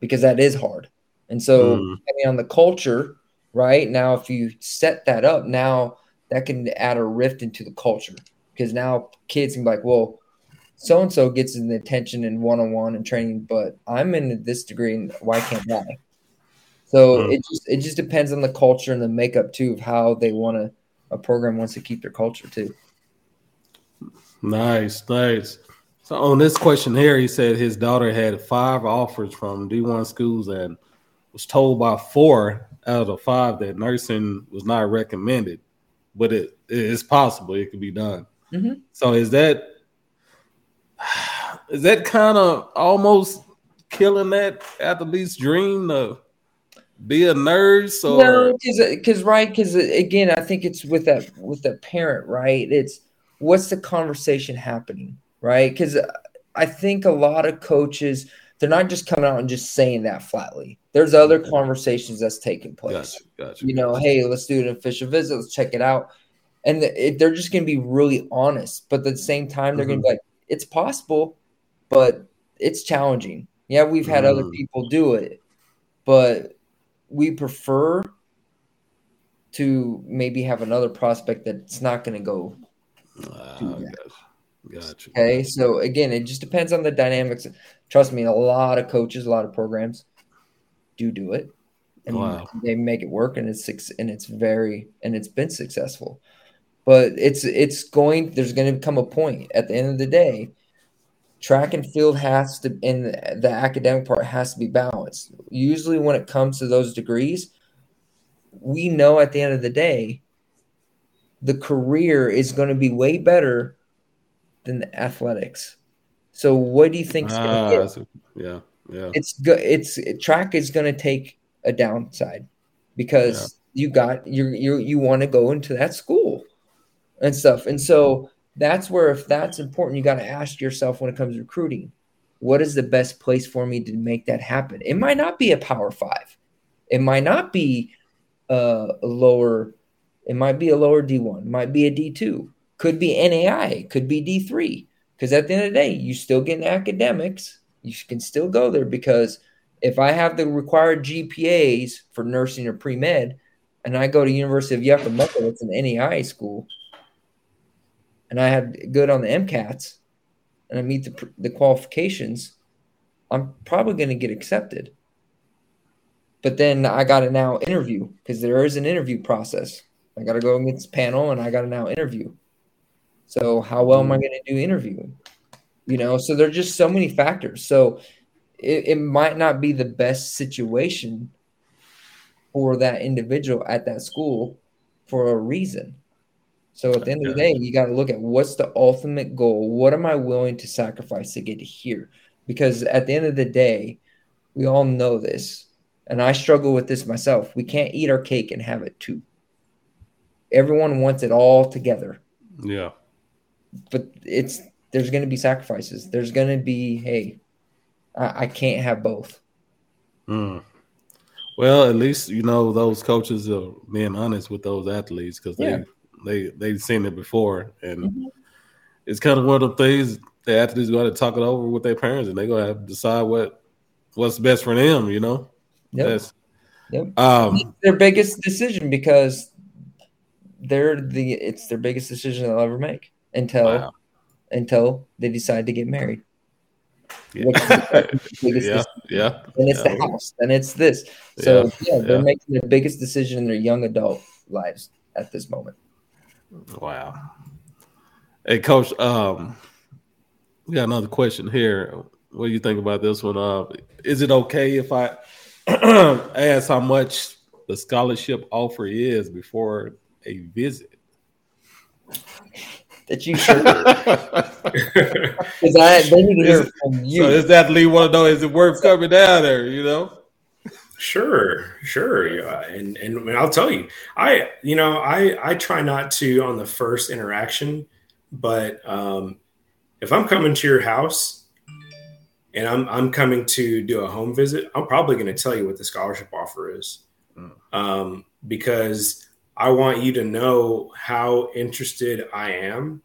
B: because that is hard. And so, mm. depending on the culture, right now, if you set that up, now that can add a rift into the culture because now kids can be like, well, so and so gets the attention in one on one and training, but I'm in this degree, and why can't I? So mm. it just it just depends on the culture and the makeup too of how they want to a program wants to keep their culture too.
A: Nice, nice. So on this question here, he said his daughter had five offers from D1 schools and was told by four out of five that nursing was not recommended, but it is possible it could be done. Mm-hmm. So is that is that kind of almost killing that athlete's dream to be a nurse or no
B: because right because again i think it's with that with the parent right it's what's the conversation happening right because i think a lot of coaches they're not just coming out and just saying that flatly there's other conversations that's taking place
A: gotcha, gotcha,
B: you know
A: gotcha.
B: hey let's do an official visit let's check it out and it, they're just going to be really honest. But at the same time, they're mm-hmm. going to be like, "It's possible, but it's challenging." Yeah, we've had mm. other people do it, but we prefer to maybe have another prospect that's not going to go. Uh, gotcha. Okay, so again, it just depends on the dynamics. Trust me, a lot of coaches, a lot of programs do do it, and wow. they make it work, and it's and it's very and it's been successful. But it's it's going. There's going to come a point at the end of the day. Track and field has to, and the academic part has to be balanced. Usually, when it comes to those degrees, we know at the end of the day, the career is going to be way better than the athletics. So what do you think?
A: Ah, yeah, yeah.
B: It's good. It's track is going to take a downside because yeah. you got you you you want to go into that school and stuff, and so that's where if that's important, you got to ask yourself when it comes to recruiting, what is the best place for me to make that happen? It might not be a Power Five, it might not be a lower, it might be a lower D1, might be a D2, could be NAI, could be D3. Because at the end of the day, you still get academics. You can still go there because if I have the required GPAs for nursing or pre med, and I go to University of Yucca it's an NAI school, and I have good on the MCATs, and I meet the, the qualifications, I'm probably going to get accepted. But then I got to now interview because there is an interview process. I got to go against panel and I got to now interview. So how well am I mm. going to do interviewing? You know, so there's just so many factors. So it, it might not be the best situation for that individual at that school for a reason. So at the end of the day, you got to look at what's the ultimate goal. What am I willing to sacrifice to get to here? Because at the end of the day, we all know this and I struggle with this myself. We can't eat our cake and have it too. Everyone wants it all together.
A: Yeah.
B: But it's there's going to be sacrifices. There's going to be, hey, I, I can't have both.
A: Mm. Well, at least you know those coaches are being honest with those athletes because they yeah. they they've seen it before, and mm-hmm. it's kind of one of the things the athletes got to talk it over with their parents, and they gonna have to decide what what's best for them. You know.
B: Yep. Yes. Yep. Um, their biggest decision because they're the it's their biggest decision they'll ever make until wow. until they decide to get married.
A: Yeah, yeah, yeah.
B: And it's
A: yeah.
B: the house, and it's this. So yeah, yeah they're yeah. making the biggest decision in their young adult lives at this moment.
A: Wow. Hey, coach. Um, we got another question here. What do you think about this one? Uh, is it okay if I ask how much the scholarship offer is before a visit.
B: That you should. Because I they need to hear from you.
A: So does that lead want to know is it worth coming down there? You know.
C: Sure, sure, yeah, and, and and I'll tell you, I you know I I try not to on the first interaction, but um, if I'm coming to your house and I'm I'm coming to do a home visit, I'm probably going to tell you what the scholarship offer is, mm. um, because I want you to know how interested I am,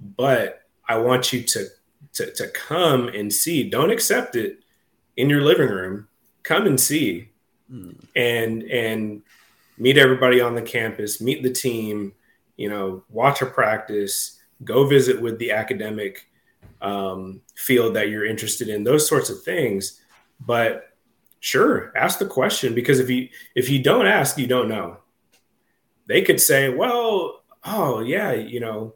C: but I want you to to to come and see. Don't accept it in your living room. Come and see, mm. and and meet everybody on the campus, meet the team. You know, watch a practice, go visit with the academic um, field that you're interested in, those sorts of things. But sure, ask the question because if you if you don't ask, you don't know. They could say, "Well, oh yeah, you know,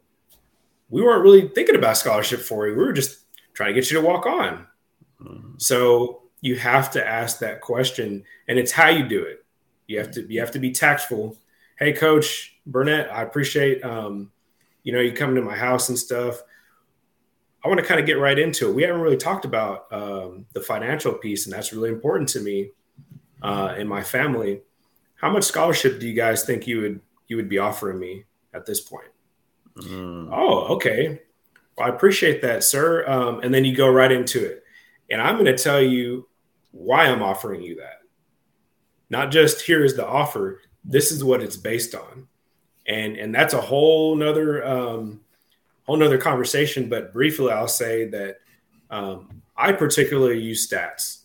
C: we weren't really thinking about scholarship for you. We were just trying to get you to walk on." Mm-hmm. So you have to ask that question, and it's how you do it. You have to you have to be tactful. Hey, Coach Burnett, I appreciate um, you know you coming to my house and stuff. I want to kind of get right into it. We haven't really talked about um, the financial piece, and that's really important to me uh, and my family. How much scholarship do you guys think you would you would be offering me at this point? Mm. Oh, okay. Well, I appreciate that, sir. Um, and then you go right into it, and I'm going to tell you why I'm offering you that. Not just here is the offer. This is what it's based on, and and that's a whole nother um, whole nother conversation. But briefly, I'll say that um, I particularly use stats.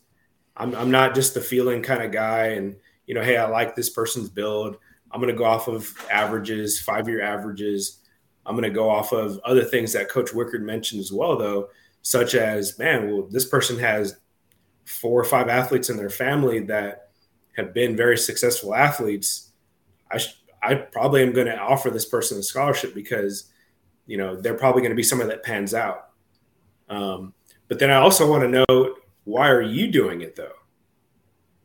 C: I'm, I'm not just the feeling kind of guy, and you know, hey, I like this person's build. I'm going to go off of averages, five year averages. I'm going to go off of other things that Coach Wickard mentioned as well, though, such as, man, well, this person has four or five athletes in their family that have been very successful athletes. I, sh- I probably am going to offer this person a scholarship because, you know, they're probably going to be someone that pans out. Um, but then I also want to know why are you doing it though?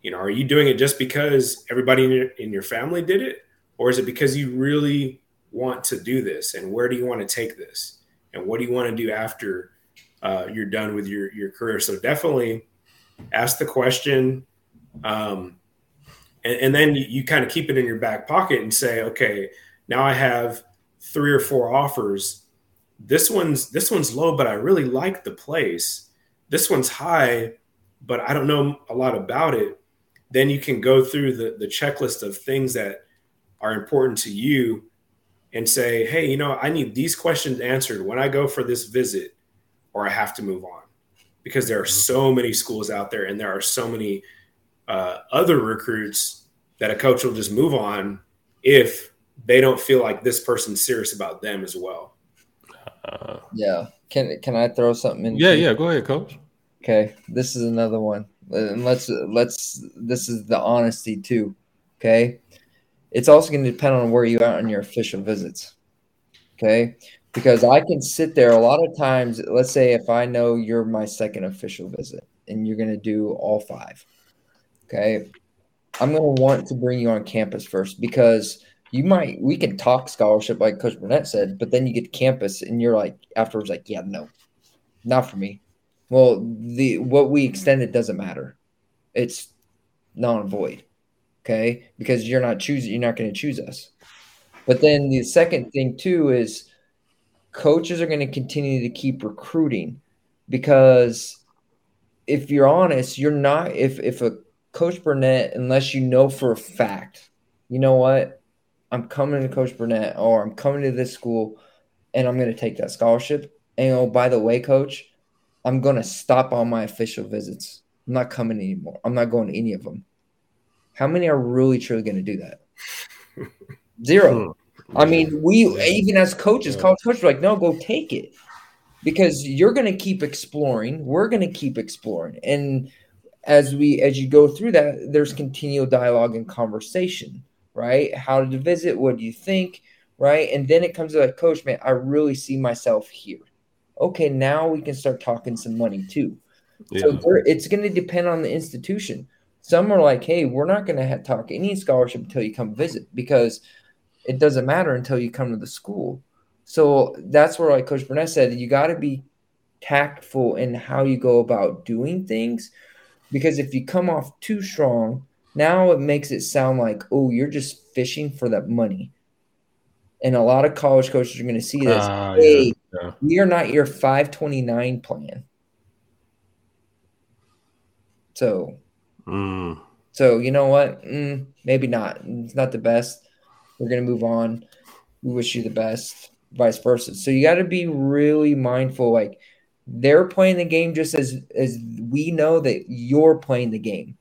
C: You know, are you doing it just because everybody in your, in your family did it? Or is it because you really want to do this? And where do you want to take this? And what do you want to do after uh, you're done with your, your career? So definitely ask the question. Um, and, and then you, you kind of keep it in your back pocket and say, okay, now I have three or four offers. This one's this one's low, but I really like the place. This one's high, but I don't know a lot about it. Then you can go through the, the checklist of things that are important to you and say, hey, you know, I need these questions answered when I go for this visit, or I have to move on. Because there are so many schools out there and there are so many uh, other recruits that a coach will just move on if they don't feel like this person's serious about them as well.
B: Uh, yeah. Can can I throw something in?
A: Yeah, yeah. Go ahead, coach.
B: Okay, this is another one, and let's let's. This is the honesty too. Okay, it's also going to depend on where you are on your official visits. Okay, because I can sit there a lot of times. Let's say if I know you're my second official visit and you're going to do all five. Okay, I'm going to want to bring you on campus first because you might we can talk scholarship like Coach Burnett said, but then you get to campus and you're like afterwards like, yeah, no, not for me. Well, the what we extended doesn't matter. It's non void. Okay. Because you're not choosing, you're not going to choose us. But then the second thing too is coaches are going to continue to keep recruiting because if you're honest, you're not if if a coach Burnett, unless you know for a fact, you know what, I'm coming to Coach Burnett or I'm coming to this school and I'm going to take that scholarship. And oh, by the way, coach, I'm going to stop all my official visits. I'm not coming anymore. I'm not going to any of them. How many are really truly to do that? Zero. Hmm. I mean, we even as coaches, college coaches, are like, no, go take it because you're going to keep exploring. We're going to keep exploring, and as we as you go through that, there's continual dialogue and conversation right? How did you visit? What do you think? Right. And then it comes to like, coach, man, I really see myself here. Okay, now we can start talking some money too. Yeah. So it's going to depend on the institution. Some are like, hey, we're not going to talk any scholarship until you come visit because it doesn't matter until you come to the school. So that's where, like Coach Burnett said, you got to be tactful in how you go about doing things because if you come off too strong, now it makes it sound like, oh, you're just fishing for that money. And a lot of college coaches are going to see this. Uh, hey, yeah, yeah. we are not your 529 plan. So, mm. so you know what? Mm, maybe not. It's not the best. We're going to move on. We wish you the best, vice versa. So you got to be really mindful. Like they're playing the game just as as we know that you're playing the game.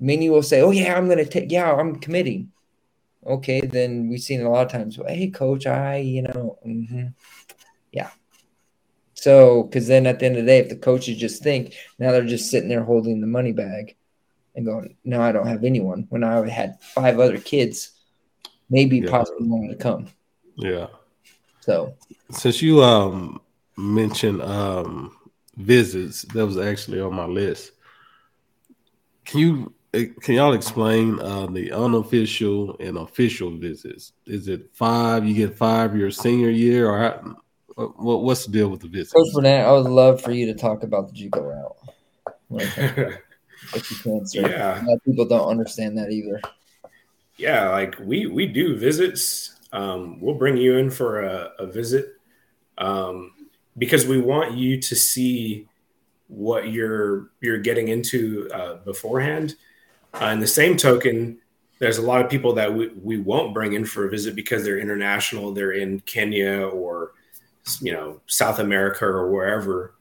B: Many will say, "Oh yeah, I'm going to take. Yeah, I'm committing." Okay, then we've seen it a lot of times. Well, hey, coach, I, you know, mm-hmm. Yeah. So, because then at the end of the day, if the coaches just think now they're just sitting there holding the money bag and going, "No, I don't have anyone." When I had five other kids, maybe yeah. possibly wanting to come.
A: Yeah.
B: So,
A: since you um mentioned um visits, that was actually on my list. Can you can y'all explain uh, the unofficial and official visits? Is it five? You get five your senior year, or how, what, what's the deal with the visits?
B: Coach Burnett, I would love for you to talk about the JUCO route. if you can, sir. Yeah, people don't understand that either.
C: Yeah, like we we do visits. Um, we'll bring you in for a, a visit um, because we want you to see what you're you're getting into uh, beforehand uh, in the same token, there's a lot of people that we, we won't bring in for a visit because they're international. They're in Kenya or you know South America or wherever.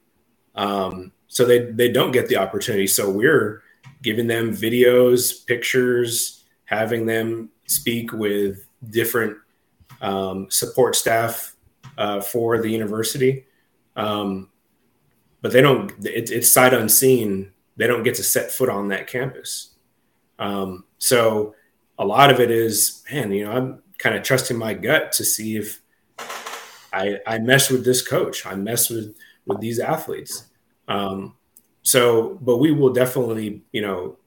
C: Um, so they they don't get the opportunity. So we're giving them videos, pictures, having them speak with different um, support staff uh, for the university. Um, but they don't. It, it's sight unseen. They don't get to set foot on that campus. Um, so a lot of it is, man, you know, I'm kind of trusting my gut to see if I, I mess with this coach. I mess with with these athletes. Um, so, but we will definitely, you know,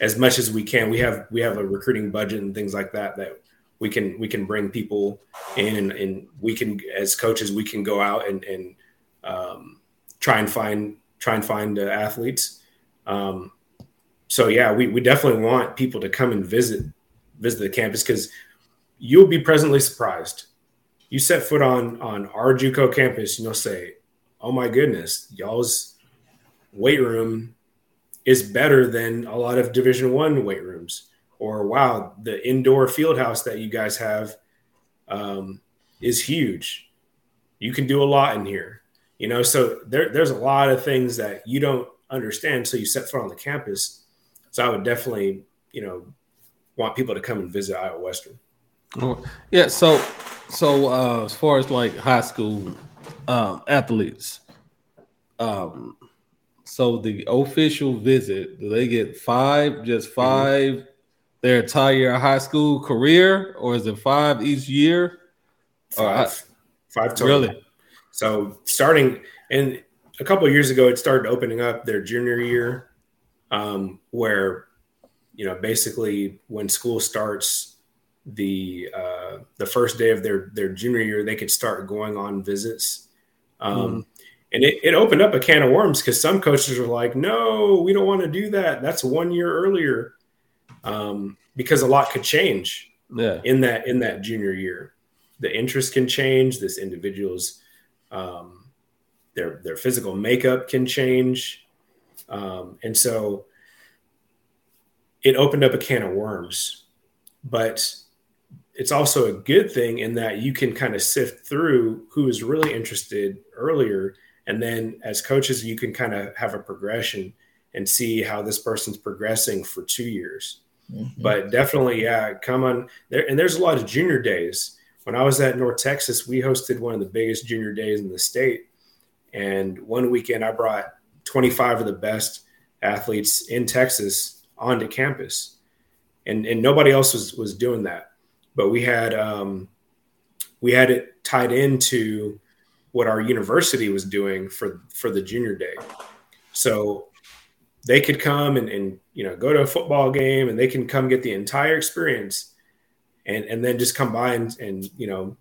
C: as much as we can. We have we have a recruiting budget and things like that that we can we can bring people in and, and we can as coaches we can go out and and um, try and find try and find uh, athletes. Um, so yeah, we, we definitely want people to come and visit visit the campus because you'll be presently surprised. You set foot on on our JUCO campus, and you'll say, "Oh my goodness, y'all's weight room is better than a lot of Division One weight rooms." Or wow, the indoor field house that you guys have um, is huge. You can do a lot in here, you know. So there, there's a lot of things that you don't understand. So you set foot on the campus so I would definitely, you know, want people to come and visit Iowa Western.
A: Oh, yeah. So, so uh, as far as like high school um, athletes, um, so the official visit, do they get five, just mm-hmm. 5 mm-hmm. their entire high school career, or is it five each year?
C: Five, five total. Really? So starting and a couple years ago, it started opening up their junior year um, where you know basically when school starts the uh, the first day of their their junior year they could start going on visits um, mm. and it, it opened up a can of worms because some coaches are like no we don't want to do that that's one year earlier um, because a lot could change yeah. in that in that junior year the interest can change this individual's um, their their physical makeup can change um, and so it opened up a can of worms. But it's also a good thing in that you can kind of sift through who is really interested earlier. And then as coaches, you can kind of have a progression and see how this person's progressing for two years. Mm-hmm. But definitely, yeah, come on there. And there's a lot of junior days. When I was at North Texas, we hosted one of the biggest junior days in the state. And one weekend, I brought 25 of the best athletes in Texas onto campus, and and nobody else was was doing that. But we had um, we had it tied into what our university was doing for for the junior day, so they could come and, and you know go to a football game and they can come get the entire experience, and and then just come by and and you know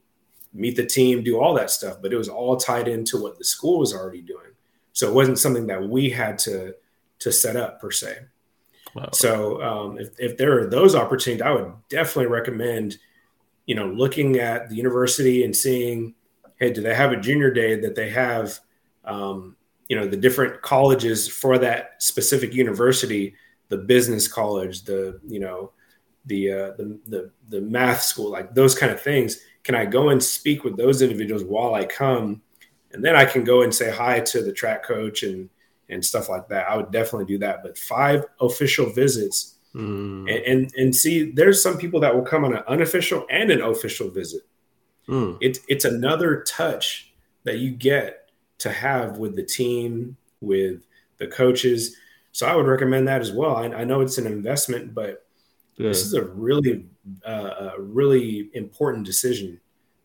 C: meet the team, do all that stuff. But it was all tied into what the school was already doing. So it wasn't something that we had to to set up per se. Wow. So um, if, if there are those opportunities, I would definitely recommend, you know, looking at the university and seeing, hey, do they have a junior day that they have, um, you know, the different colleges for that specific university, the business college, the you know, the uh, the the the math school, like those kind of things. Can I go and speak with those individuals while I come and then I can go and say hi to the track coach and and stuff like that. I would definitely do that. But five official visits, mm. and, and, and see, there's some people that will come on an unofficial and an official visit. Mm. It's it's another touch that you get to have with the team, with the coaches. So I would recommend that as well. I, I know it's an investment, but yeah. this is a really uh, a really important decision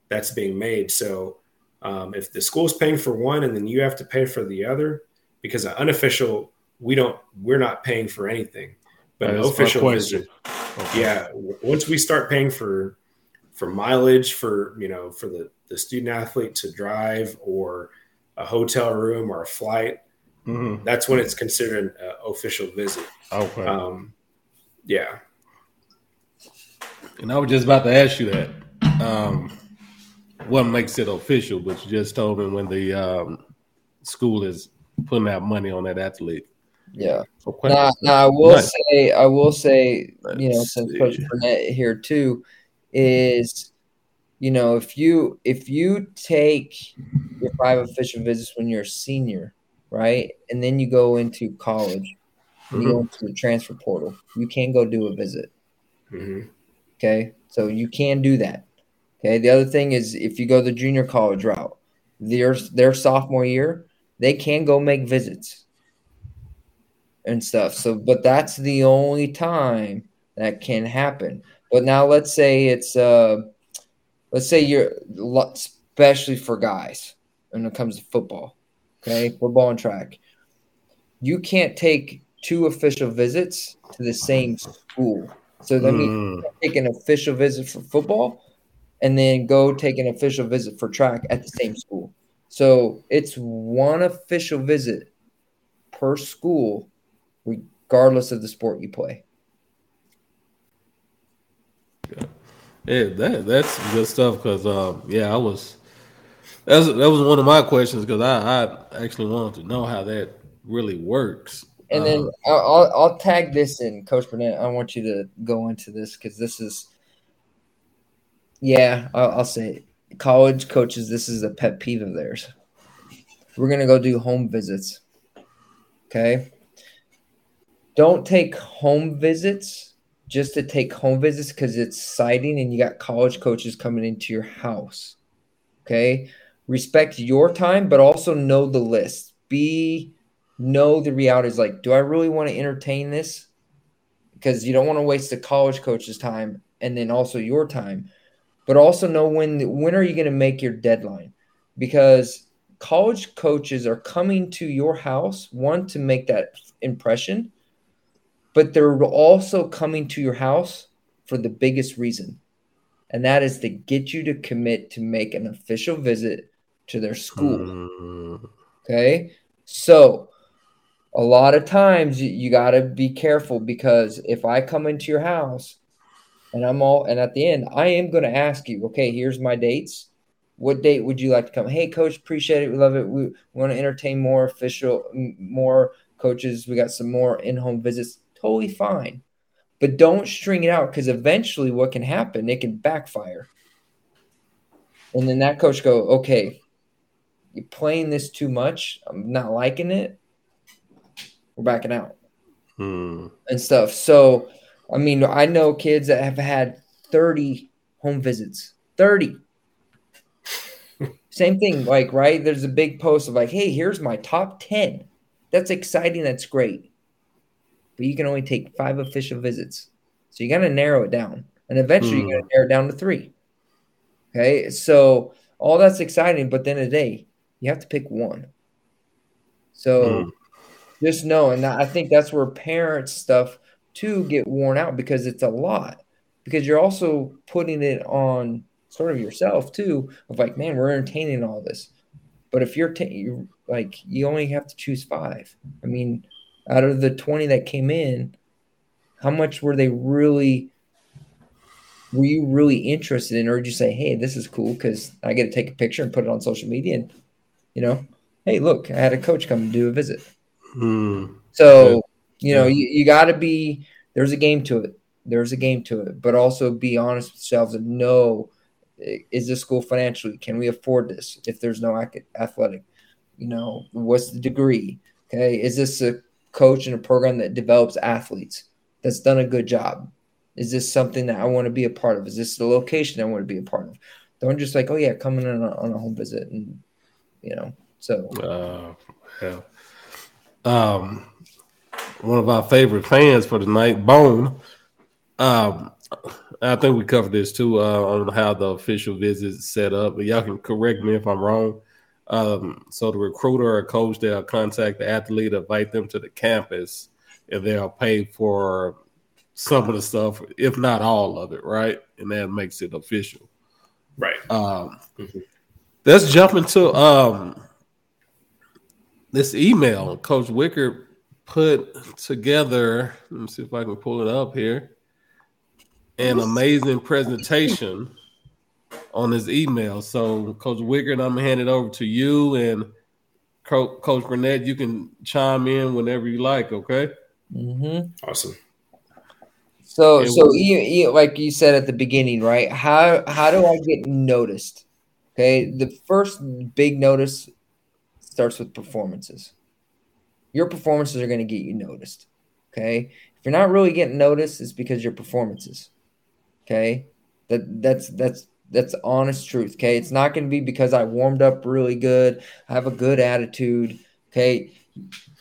C: that's being made. So um, if the school's paying for one and then you have to pay for the other, because an unofficial, we don't, we're not paying for anything. But an official visit, okay. yeah. Once we start paying for for mileage for you know for the the student athlete to drive or a hotel room or a flight, mm-hmm. that's when it's considered an uh, official visit. Okay. Um, yeah.
A: And I was just about to ask you that. Um, what makes it official, but you just told me when the um, school is putting out money on that athlete.
B: Yeah. Now, now I will nice. say, I will say, Let's you know, since see. Coach Burnett here too, is you know if you if you take your five official visits when you're a senior, right, and then you go into college, mm-hmm. you go into the transfer portal, you can go do a visit. Mm-hmm. Okay, so you can do that. Okay, the other thing is if you go the junior college route, their their sophomore year, they can go make visits and stuff. So, but that's the only time that can happen. But now let's say it's uh let's say you're especially for guys when it comes to football, okay, football and track. You can't take two official visits to the same school. So that means mm. take an official visit for football and then go take an official visit for track at the same school. So it's one official visit per school, regardless of the sport you play.
A: Yeah, that that's good stuff. Because um, yeah, I was that's that was one of my questions because I, I actually wanted to know how that really works.
B: And then um, I'll, I'll tag this in, Coach Burnett. I want you to go into this because this is, yeah, I'll, I'll say it college coaches, this is a pet peeve of theirs. We're going to go do home visits. Okay. Don't take home visits just to take home visits because it's exciting and you got college coaches coming into your house. Okay. Respect your time, but also know the list. Be, know the reality is like, do I really want to entertain this? Because you don't want to waste the college coach's time and then also your time but also know when when are you going to make your deadline? Because college coaches are coming to your house one to make that impression but they're also coming to your house for the biggest reason and that is to get you to commit to make an official visit to their school. Mm. okay? So a lot of times you, you got to be careful because if i come into your house and I'm all and at the end, I am going to ask you, okay, here's my dates. What date would you like to come? Hey, coach, appreciate it. We love it. We, we want to entertain more official, more coaches. We got some more in-home visits. Totally fine, but don't string it out because eventually, what can happen? It can backfire. And then that coach go, okay, you're playing this too much. I'm not liking it. We're backing out hmm. and stuff. So I mean, I know kids that have had 30 home visits. 30. Same thing, like, right? There's a big post of like, hey, here's my top 10. That's exciting. That's great. But you can only take five official visits. So you got to narrow it down. And eventually mm. you're going to narrow it down to three. Okay. So all that's exciting. But then a day, you have to pick one. So mm. just know. And I think that's where parents stuff – to get worn out because it's a lot. Because you're also putting it on sort of yourself too, of like, man, we're entertaining all this. But if you're, t- you're like, you only have to choose five. I mean, out of the 20 that came in, how much were they really? Were you really interested in, or did you say, "Hey, this is cool because I get to take a picture and put it on social media," and you know, hey, look, I had a coach come do a visit. Hmm. So you know, you, you got to be. There's a game to it. There's a game to it, but also be honest with yourselves and know: is this school financially? Can we afford this? If there's no athletic, you know, what's the degree? Okay, is this a coach in a program that develops athletes that's done a good job? Is this something that I want to be a part of? Is this the location I want to be a part of? Don't just like, oh yeah, coming in on a, on a home visit and you know. So, uh, yeah.
A: Um, one of our favorite fans for tonight, Bone. Um, I think we covered this too uh, on how the official visit is set up. But y'all can correct me if I'm wrong. Um, so the recruiter or coach they'll contact the athlete, invite them to the campus, and they'll pay for some of the stuff, if not all of it, right? And that makes it official.
C: Right.
A: Um, mm-hmm. Let's jump into um, this email. Coach Wickard put together, let me see if I can pull it up here, an amazing presentation on his email. So, Coach Wickard, I'm gonna hand it over to you and Coach Burnett, you can chime in whenever you like. Okay.
B: Mm-hmm.
C: Awesome.
B: So, so you, you, like you said at the beginning, right? How how do I get noticed? Okay, the first big notice starts with performances. Your performances are going to get you noticed. Okay, if you're not really getting noticed, it's because your performances. Okay, that that's that's that's honest truth. Okay, it's not going to be because I warmed up really good. I have a good attitude. Okay,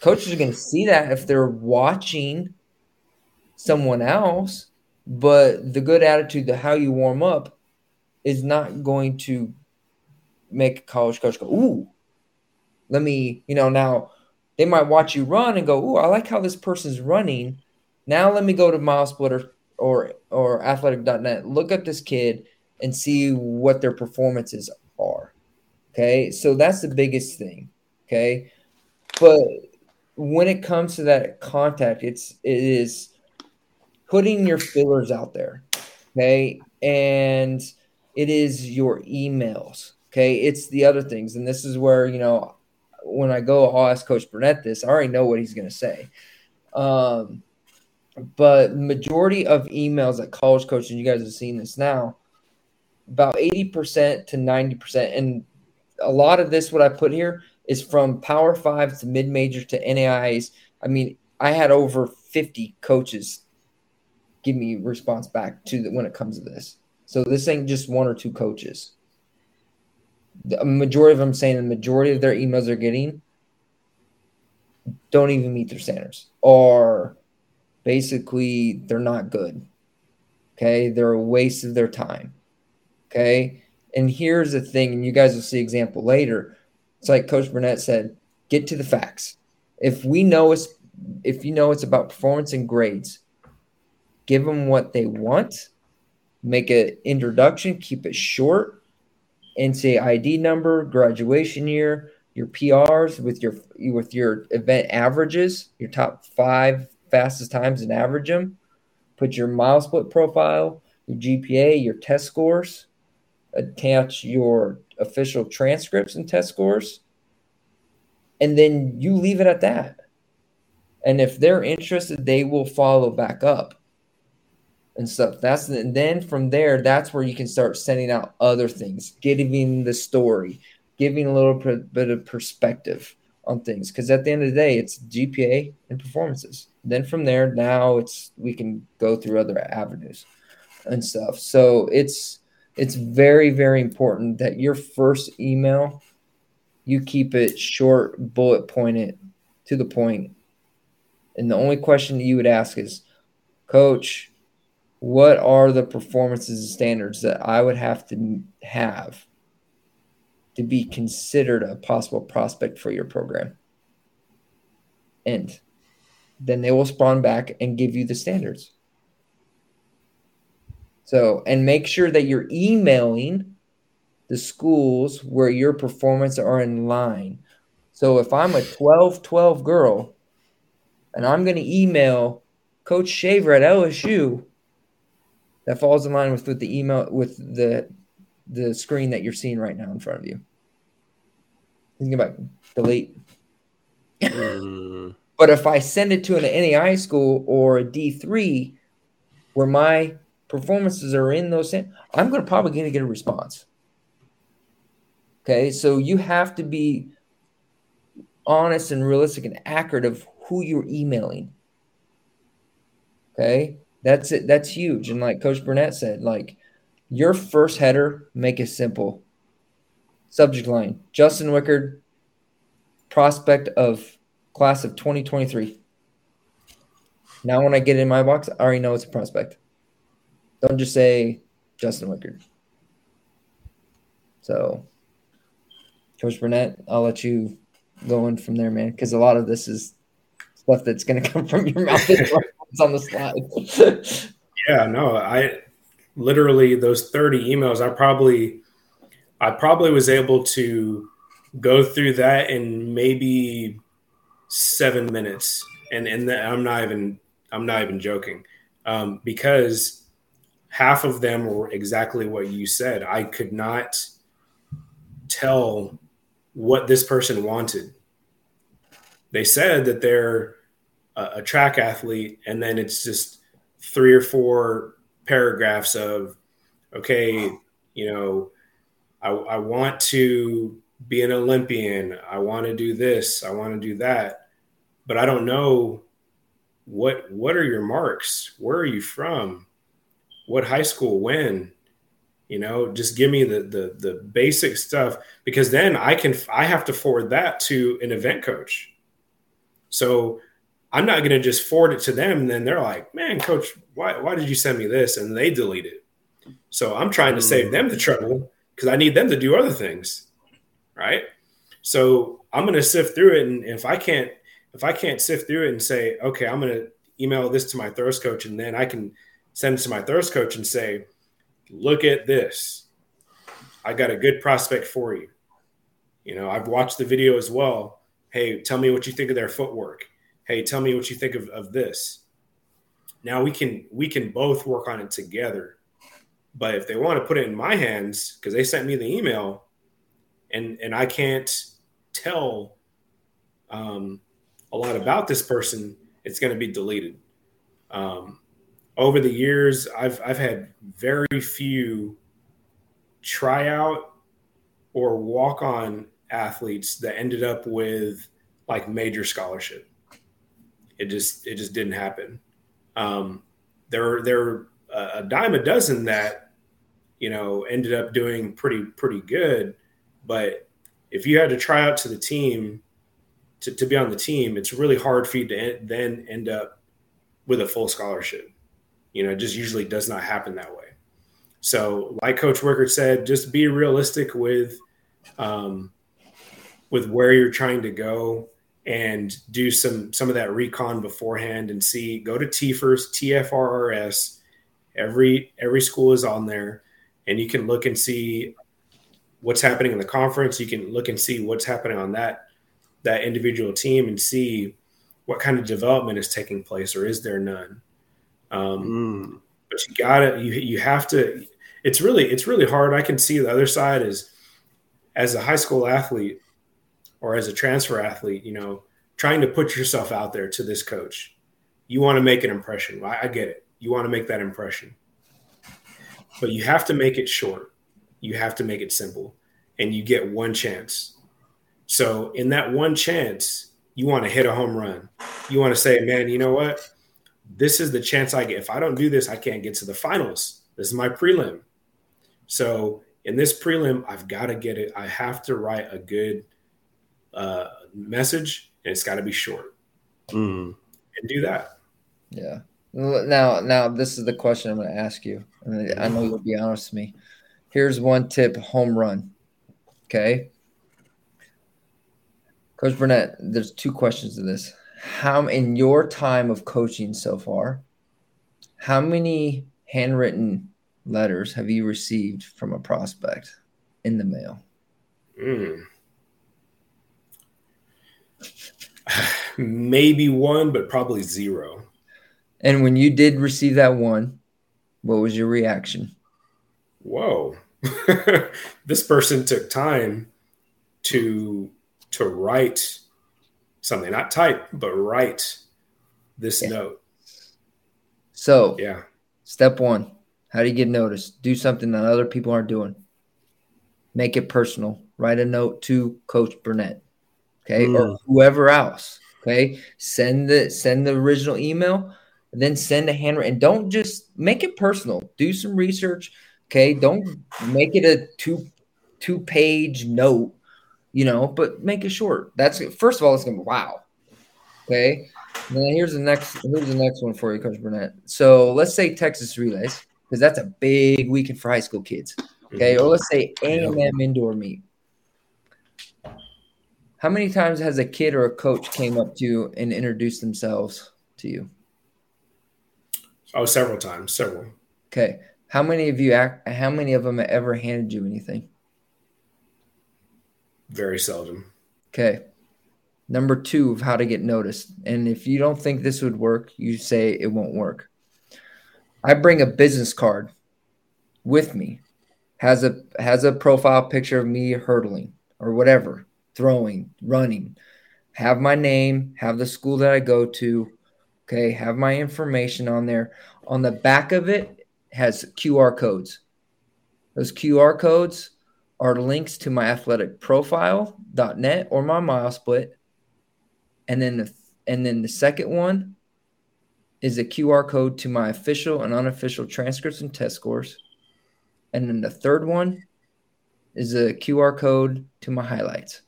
B: coaches are going to see that if they're watching someone else, but the good attitude, the how you warm up, is not going to make a college coach go, "Ooh, let me," you know. Now they might watch you run and go, "Ooh, I like how this person's running." Now let me go to MileSplitter or or Athletic.net, look up this kid and see what their performances are. Okay, so that's the biggest thing. Okay, but when it comes to that contact, it's it is putting your fillers out there. Okay, and it is your emails. Okay, it's the other things, and this is where you know when I go, I'll ask Coach Burnett this. I already know what he's going to say. Um, but majority of emails that college coaches, you guys have seen this now, about 80% to 90%. And a lot of this, what I put here, is from Power Five to mid major to NAIs. I mean, I had over 50 coaches give me response back to the, when it comes to this. So this ain't just one or two coaches. The majority of them saying the majority of their emails they're getting don't even meet their standards or basically they're not good. Okay. They're a waste of their time. Okay. And here's the thing, and you guys will see example later. It's like Coach Burnett said, get to the facts. If we know it's if you know it's about performance and grades, give them what they want, make an introduction, keep it short, say ID number, graduation year, your PRs with your with your event averages, your top five fastest times and average them. Put your mile split profile, your GPA, your test scores, attach your official transcripts and test scores, and then you leave it at that. And if they're interested, they will follow back up and stuff. That's the, and then from there, that's where you can start sending out other things, giving the story, giving a little bit of perspective on things. Because at the end of the day, it's GPA and performances. Then from there, now it's we can go through other avenues and stuff. So it's it's very very important that your first email you keep it short, bullet pointed, to the point. And the only question you would ask is, Coach, what are the performances and standards that I would have to have to be considered a possible prospect for your program? And then they will spawn back and give you the standards. So, and make sure that you're emailing the schools where your performance are in line. So, if I'm a 12 12 girl and I'm going to email Coach Shaver at LSU, that falls in line with, with the email with the the screen that you're seeing right now in front of you. Think about delete. Mm. but if I send it to an NAI school or a D3 where my performances are in those, I'm going to probably going to get a response. Okay, so you have to be honest and realistic and accurate of who you're emailing. Okay, that's it. That's huge. And like Coach Burnett said, like your first header, make it simple. Subject line: Justin Wickard, prospect of class of 2023. Now, when I get in my box, I already know it's a prospect. Don't just say Justin Wickard. So, Coach Burnett, I'll let you go in from there, man, because a lot of this is stuff that's going to come from your mouth. It's on the slide.
C: yeah, no, I literally those 30 emails, I probably, I probably was able to go through that in maybe seven minutes. And, and I'm not even, I'm not even joking um, because half of them were exactly what you said. I could not tell what this person wanted. they said that they're a, a track athlete, and then it's just three or four paragraphs of, okay, you know, I, I want to be an Olympian. I want to do this. I want to do that. But I don't know what what are your marks? Where are you from? What high school? When? You know, just give me the the the basic stuff because then I can I have to forward that to an event coach. So I'm not going to just forward it to them. And then they're like, man, coach, why, why did you send me this? And they delete it. So I'm trying to save them the mm. trouble because I need them to do other things. Right. So I'm going to sift through it. And if I can't, if I can't sift through it and say, okay, I'm going to email this to my thirst coach and then I can send it to my thirst coach and say, look at this. I got a good prospect for you. You know, I've watched the video as well. Hey, tell me what you think of their footwork hey tell me what you think of, of this. Now we can we can both work on it together. But if they want to put it in my hands because they sent me the email and and i can't tell um, a lot about this person it's going to be deleted. Um, over the years i've i've had very few tryout or walk on athletes that ended up with like major scholarship it just it just didn't happen. Um, there there a dime a dozen that you know ended up doing pretty pretty good, but if you had to try out to the team to, to be on the team, it's really hard for you to then end up with a full scholarship. You know, it just usually does not happen that way. So, like Coach Wickard said, just be realistic with um, with where you're trying to go and do some some of that recon beforehand and see go to TFRS, TFRRS. Every every school is on there, and you can look and see what's happening in the conference. You can look and see what's happening on that that individual team and see what kind of development is taking place or is there none. Um, mm. But you gotta you you have to. It's really it's really hard. I can see the other side is as a high school athlete or as a transfer athlete, you know, trying to put yourself out there to this coach. You want to make an impression. I, I get it. You want to make that impression. But you have to make it short. You have to make it simple. And you get one chance. So, in that one chance, you want to hit a home run. You want to say, man, you know what? This is the chance I get. If I don't do this, I can't get to the finals. This is my prelim. So, in this prelim, I've got to get it. I have to write a good uh, message, and it's got to be short. Mm. And do that.
B: Yeah. Now, now this is the question I'm going to ask you, and I know you'll be honest with me. Here's one tip: home run. Okay. Coach Burnett, there's two questions to this. How in your time of coaching so far, how many handwritten letters have you received from a prospect in the mail? Mm.
C: Maybe one, but probably zero.
B: And when you did receive that one, what was your reaction?
C: Whoa. this person took time to to write something, not type, but write this yeah. note.
B: So, yeah. Step 1, how do you get noticed? Do something that other people aren't doing. Make it personal. Write a note to Coach Burnett okay, mm. or whoever else. Okay, send the send the original email, and then send a handwritten. Don't just make it personal. Do some research. Okay, don't make it a two two page note. You know, but make it short. That's first of all, it's gonna be wow. Okay. And then here's the next here's the next one for you, Coach Burnett. So let's say Texas relays, because that's a big weekend for high school kids. Okay, mm-hmm. or let's say A and M indoor meet. How many times has a kid or a coach came up to you and introduced themselves to you?
C: Oh, several times, several.
B: Okay. How many of you act, how many of them ever handed you anything?
C: Very seldom.
B: Okay. Number two of how to get noticed. And if you don't think this would work, you say it won't work. I bring a business card with me. Has a has a profile picture of me hurdling or whatever throwing, running, have my name, have the school that I go to, okay, have my information on there. On the back of it has QR codes. Those QR codes are links to my athletic profile.net or my mile split. And then the and then the second one is a QR code to my official and unofficial transcripts and test scores. And then the third one is a QR code to my highlights.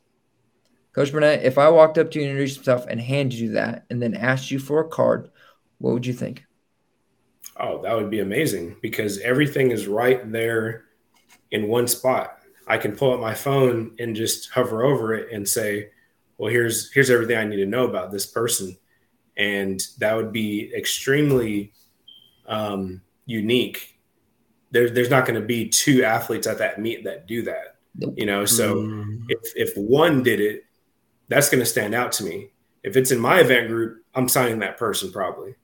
B: Coach Burnett, if I walked up to you and introduced myself and handed you that and then asked you for a card, what would you think?
C: Oh, that would be amazing because everything is right there in one spot. I can pull up my phone and just hover over it and say, "Well, here's here's everything I need to know about this person," and that would be extremely um, unique. There, there's not going to be two athletes at that meet that do that, you know. So mm. if if one did it, that's going to stand out to me. If it's in my event group, I'm signing that person probably.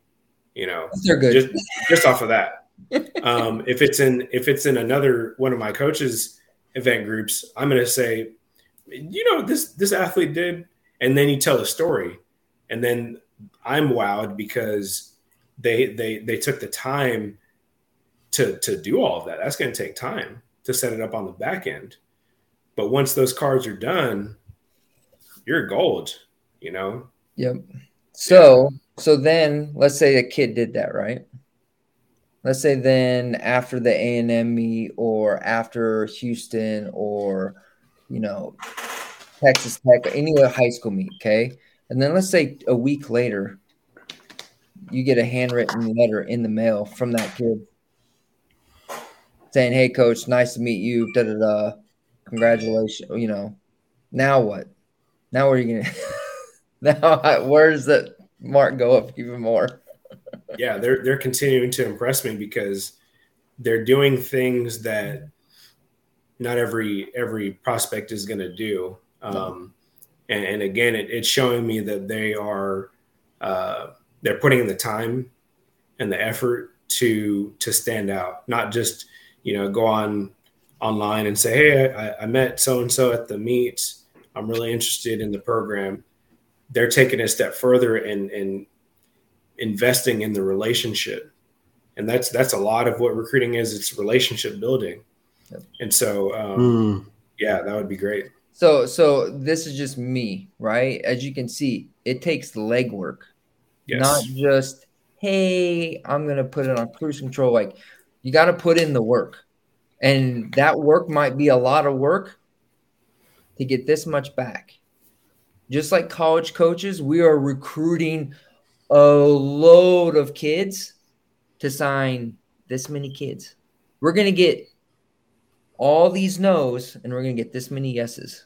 C: You know,
B: they're good
C: just, just off of that. um, if it's in if it's in another one of my coaches' event groups, I'm going to say, you know, this this athlete did, and then you tell a story, and then I'm wowed because they they they took the time to to do all of that. That's going to take time to set it up on the back end. But once those cards are done, you're gold, you know?
B: Yep. So, so then let's say a kid did that, right? Let's say then after the A and M meet or after Houston or, you know, Texas Tech, any high school meet, okay? And then let's say a week later, you get a handwritten letter in the mail from that kid saying, "Hey, coach, nice to meet you." Da da da. Congratulations. You know. Now what? Now where are you gonna? now where does that mark go up even more?
C: yeah, they're they're continuing to impress me because they're doing things that not every every prospect is going to do. Um, and, and, again, it, it's showing me that they are uh, they're putting in the time and the effort to to stand out, not just you know go on online and say, hey, I, I met so and so at the meet I'm really interested in the program. They're taking a step further and and investing in the relationship, and that's that's a lot of what recruiting is. It's relationship building, and so um, mm. yeah, that would be great.
B: So so this is just me, right? As you can see, it takes legwork, yes. not just hey, I'm gonna put it on cruise control. Like you got to put in the work, and that work might be a lot of work, to get this much back. Just like college coaches, we are recruiting a load of kids to sign this many kids. We're going to get all these no's and we're going to get this many yeses.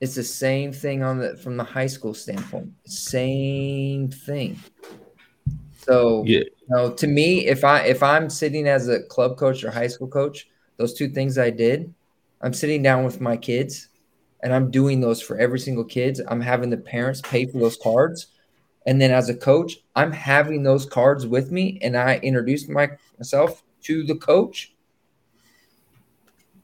B: It's the same thing on the from the high school standpoint. Same thing. So, yeah. you know, to me, if I if I'm sitting as a club coach or high school coach, those two things I did, I'm sitting down with my kids and I'm doing those for every single kids. I'm having the parents pay for those cards. And then as a coach, I'm having those cards with me and I introduce myself to the coach.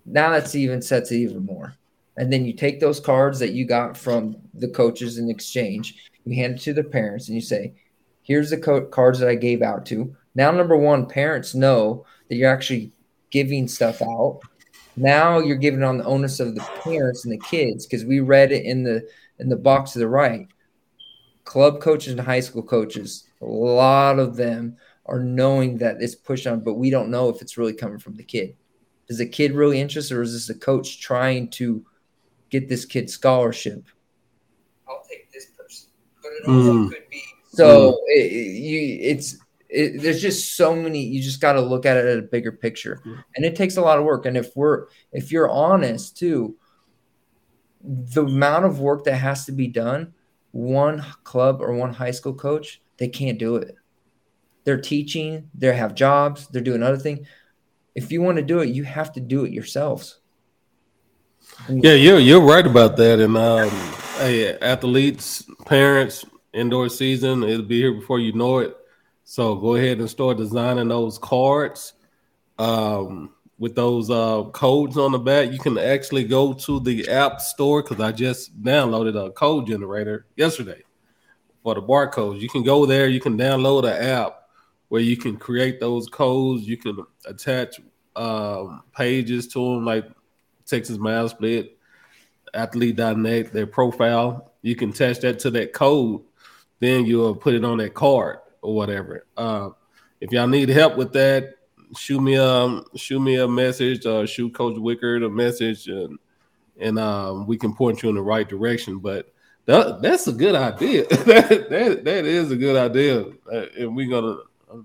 B: Now that's even sets even more. And then you take those cards that you got from the coaches in exchange, you hand it to the parents and you say, here's the co- cards that I gave out to. Now, number one, parents know that you're actually giving stuff out now you're giving on the onus of the parents and the kids because we read it in the in the box to the right. Club coaches and high school coaches, a lot of them are knowing that it's pushed on, but we don't know if it's really coming from the kid. Is the kid really interested, or is this a coach trying to get this kid scholarship? I'll take this person. Put it on mm. could be. So mm. it, you, it's it, there's just so many you just got to look at it at a bigger picture. And it takes a lot of work. And if we're if you're honest too the amount of work that has to be done one club or one high school coach they can't do it. They're teaching they have jobs they're doing other things if you want to do it you have to do it yourselves.
A: Yeah you're, you're right about that. And um, hey, athletes parents indoor season it'll be here before you know it so go ahead and start designing those cards. Um, with those uh, codes on the back. You can actually go to the app store because I just downloaded a code generator yesterday for the barcodes. You can go there. You can download an app where you can create those codes. You can attach um, pages to them like Texas Math Split, athlete.net, their profile. You can attach that to that code. Then you'll put it on that card or whatever. Uh, if y'all need help with that, shoot me a shoot me a message or shoot Coach Wickard a message and and um, we can point you in the right direction. But that, that's a good idea. that, that that is a good idea, uh, and we're gonna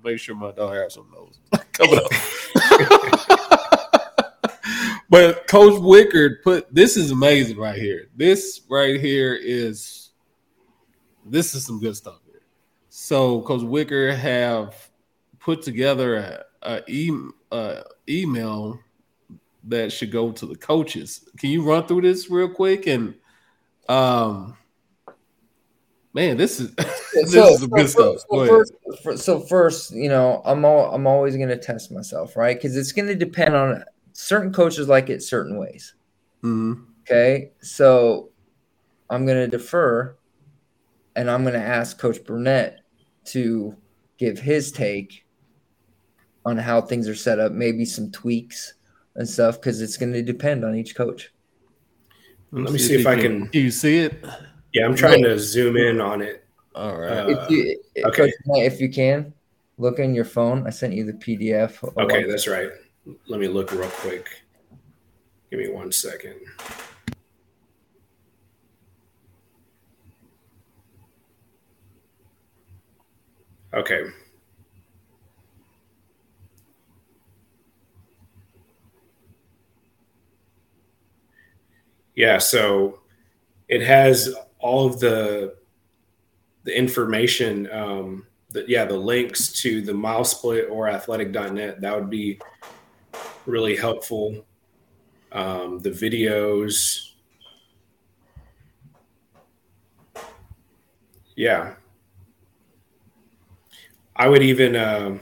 A: make sure my dog has some those coming up. but Coach Wickard put this is amazing right here. This right here is this is some good stuff. So Coach Wickard have put together a, a, e, a email that should go to the coaches. Can you run through this real quick? And um, man, this is this
B: so,
A: is good
B: so,
A: stuff.
B: So first, so first, you know, I'm all, I'm always going to test myself, right? Because it's going to depend on certain coaches like it certain ways.
A: hmm
B: Okay, so I'm going to defer, and I'm going to ask Coach Burnett to give his take on how things are set up, maybe some tweaks and stuff, because it's going to depend on each coach.
C: Let me see if I can-
A: Do you see it?
C: Yeah, I'm trying to zoom in on it.
A: All right.
C: Uh,
B: If you,
C: okay.
B: Coach if you can, look in your phone. I sent you the PDF.
C: Okay, that's right. Let me look real quick. Give me one second. Okay. Yeah, so it has all of the the information um the, yeah the links to the MileSplit or athletic.net that would be really helpful. Um, the videos. Yeah i would even um,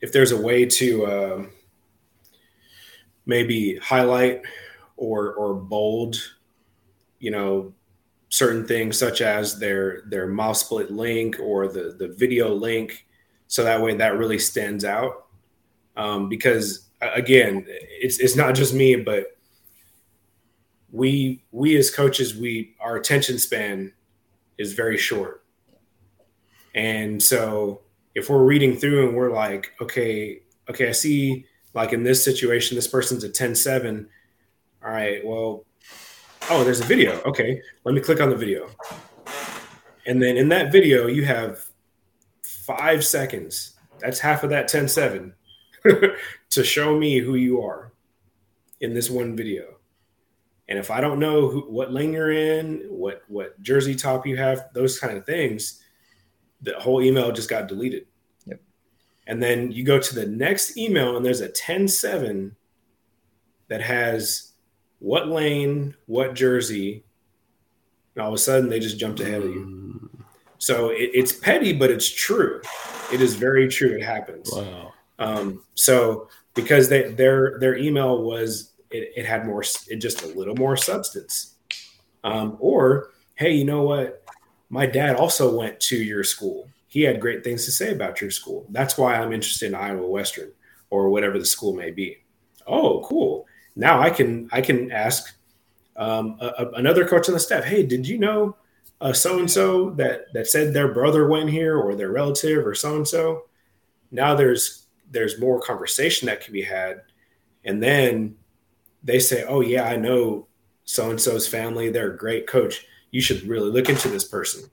C: if there's a way to um maybe highlight or or bold you know certain things such as their their MileSplit link or the the video link so that way that really stands out. Um, because again it's it's not just me but we we as coaches we our attention span is very short and so if we're reading through and we're like okay okay i see like in this situation this person's a 10-7 all right well oh there's a video. Okay let me click on the video. And then in that video you have five seconds. That's half of that 10-7 to show me who you are in this one video. And if i don't know who, what lane you're in what what jersey top you have those kind of things the whole email just got deleted
B: Yep.
C: and then you go to the next email and there's a 10-7 that has what lane, what jersey, and all of a sudden they just jumped ahead of you.
A: Mm,
C: So it, it's petty, but it's true. It is very true. It happens.
A: Wow.
C: Um, so because they, their their email was it, it had more it just a little more substance. Um, or hey, you know what? My dad also went to your school. He had great things to say about your school. That's why I'm interested in Iowa Western or whatever the school may be. Oh, cool. Now I can I can ask um, a, a- another coach on the staff. Hey, did you know so and so that that said their brother went here or their relative or so and so? Now there's there's more conversation that can be had, and then they say, "Oh yeah, I know so and so's family. They're a great coach. You should really look into this person."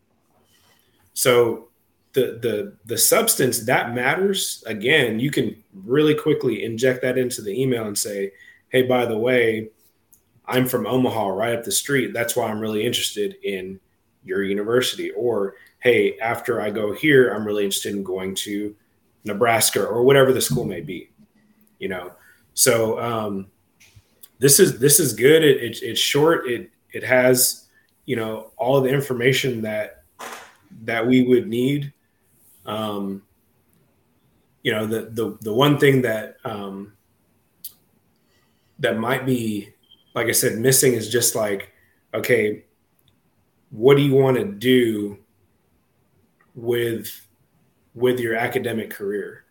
C: So the the the substance that matters. Again, you can really quickly inject that into the email and say, "Hey, by the way, I'm from Omaha, right up the street. That's why I'm really interested in your university." Or, "Hey, after I go here, I'm really interested in going to Nebraska or whatever the school may be." You know, so um, this is this is good. It, it, it's short. It it has you know all the information that that we would need. Um, you know, the the the one thing that um, that might be, like I said, missing is just like, okay, what do you want to do with with your academic career?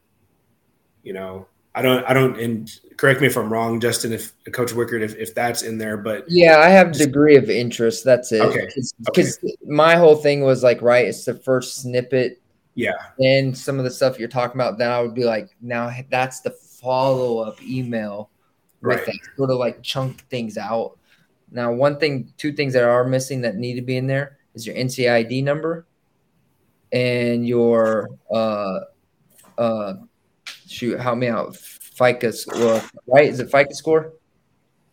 C: You know, I don't, I don't, and correct me if I'm wrong, Justin, if Coach Wickard, if, if that's in there, but
B: yeah, I have degree of interest. That's it.
C: Okay.
B: Because okay. my whole thing was like, right, it's the first snippet.
C: Yeah.
B: And some of the stuff you're talking about, then I would be like, now that's the follow up email with
C: right.
B: that sort of like chunk things out. Now, one thing, two things that are missing that need to be in there is your NCID number and your uh uh shoot, help me out. FICA score, right? Is it FICA score?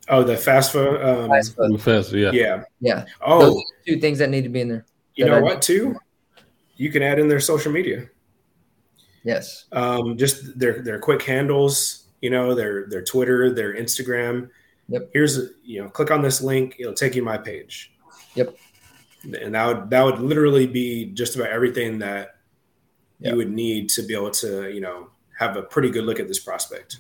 C: Oh, the FAFSA. Um,
A: FAFSA, FAFSA, yeah,
C: yeah,
B: yeah.
C: Oh,
B: Those two things that need to be in there.
C: You know I, what? Too, you can add in their social media.
B: Yes.
C: Um, just their their quick handles. You know, their their Twitter, their Instagram.
B: Yep.
C: Here's you know, click on this link. It'll take you my page.
B: Yep.
C: And that would that would literally be just about everything that
B: Yep.
C: you would need to be able to you know have a pretty good look at this prospect.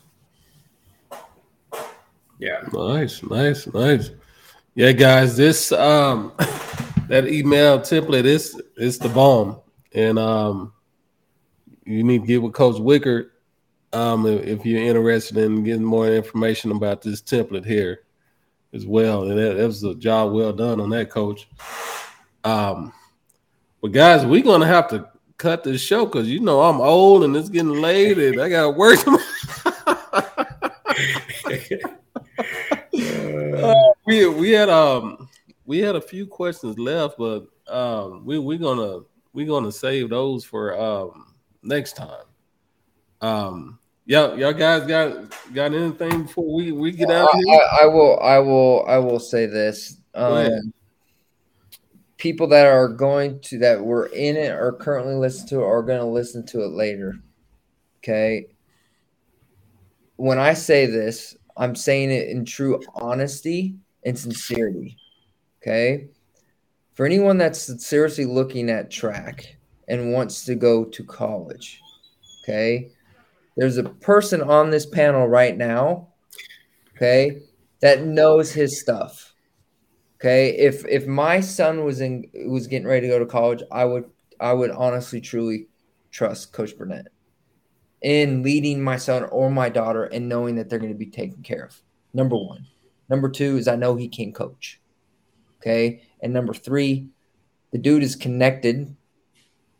C: Yeah.
A: Nice, nice, nice. Yeah, guys, this um that email template is is the bomb. And um you need to get with Coach Wickard um if, if you're interested in getting more information about this template here as well. And that, that was a job well done on that coach. Um but guys, we're gonna have to cut this show because you know I'm old and it's getting late and I got work. uh, we we had um we had a few questions left, but um we we're gonna we're gonna save those for um next time. Um y'all y'all guys got got anything before we we get out
B: I,
A: here?
B: I, I will I will I will say this. Um, people that are going to that were in it or currently listen to it are going to listen to it later. Okay. When I say this, I'm saying it in true honesty and sincerity. Okay. For anyone that's seriously looking at track and wants to go to college, okay, there's a person on this panel right now, okay, that knows his stuff. Okay, if if my son was in was getting ready to go to college, I would I would honestly truly trust Coach Burnett in leading my son or my daughter and knowing that they're going to be taken care of. Number one. Number two is I know he can coach. Okay, and number three, the dude is connected,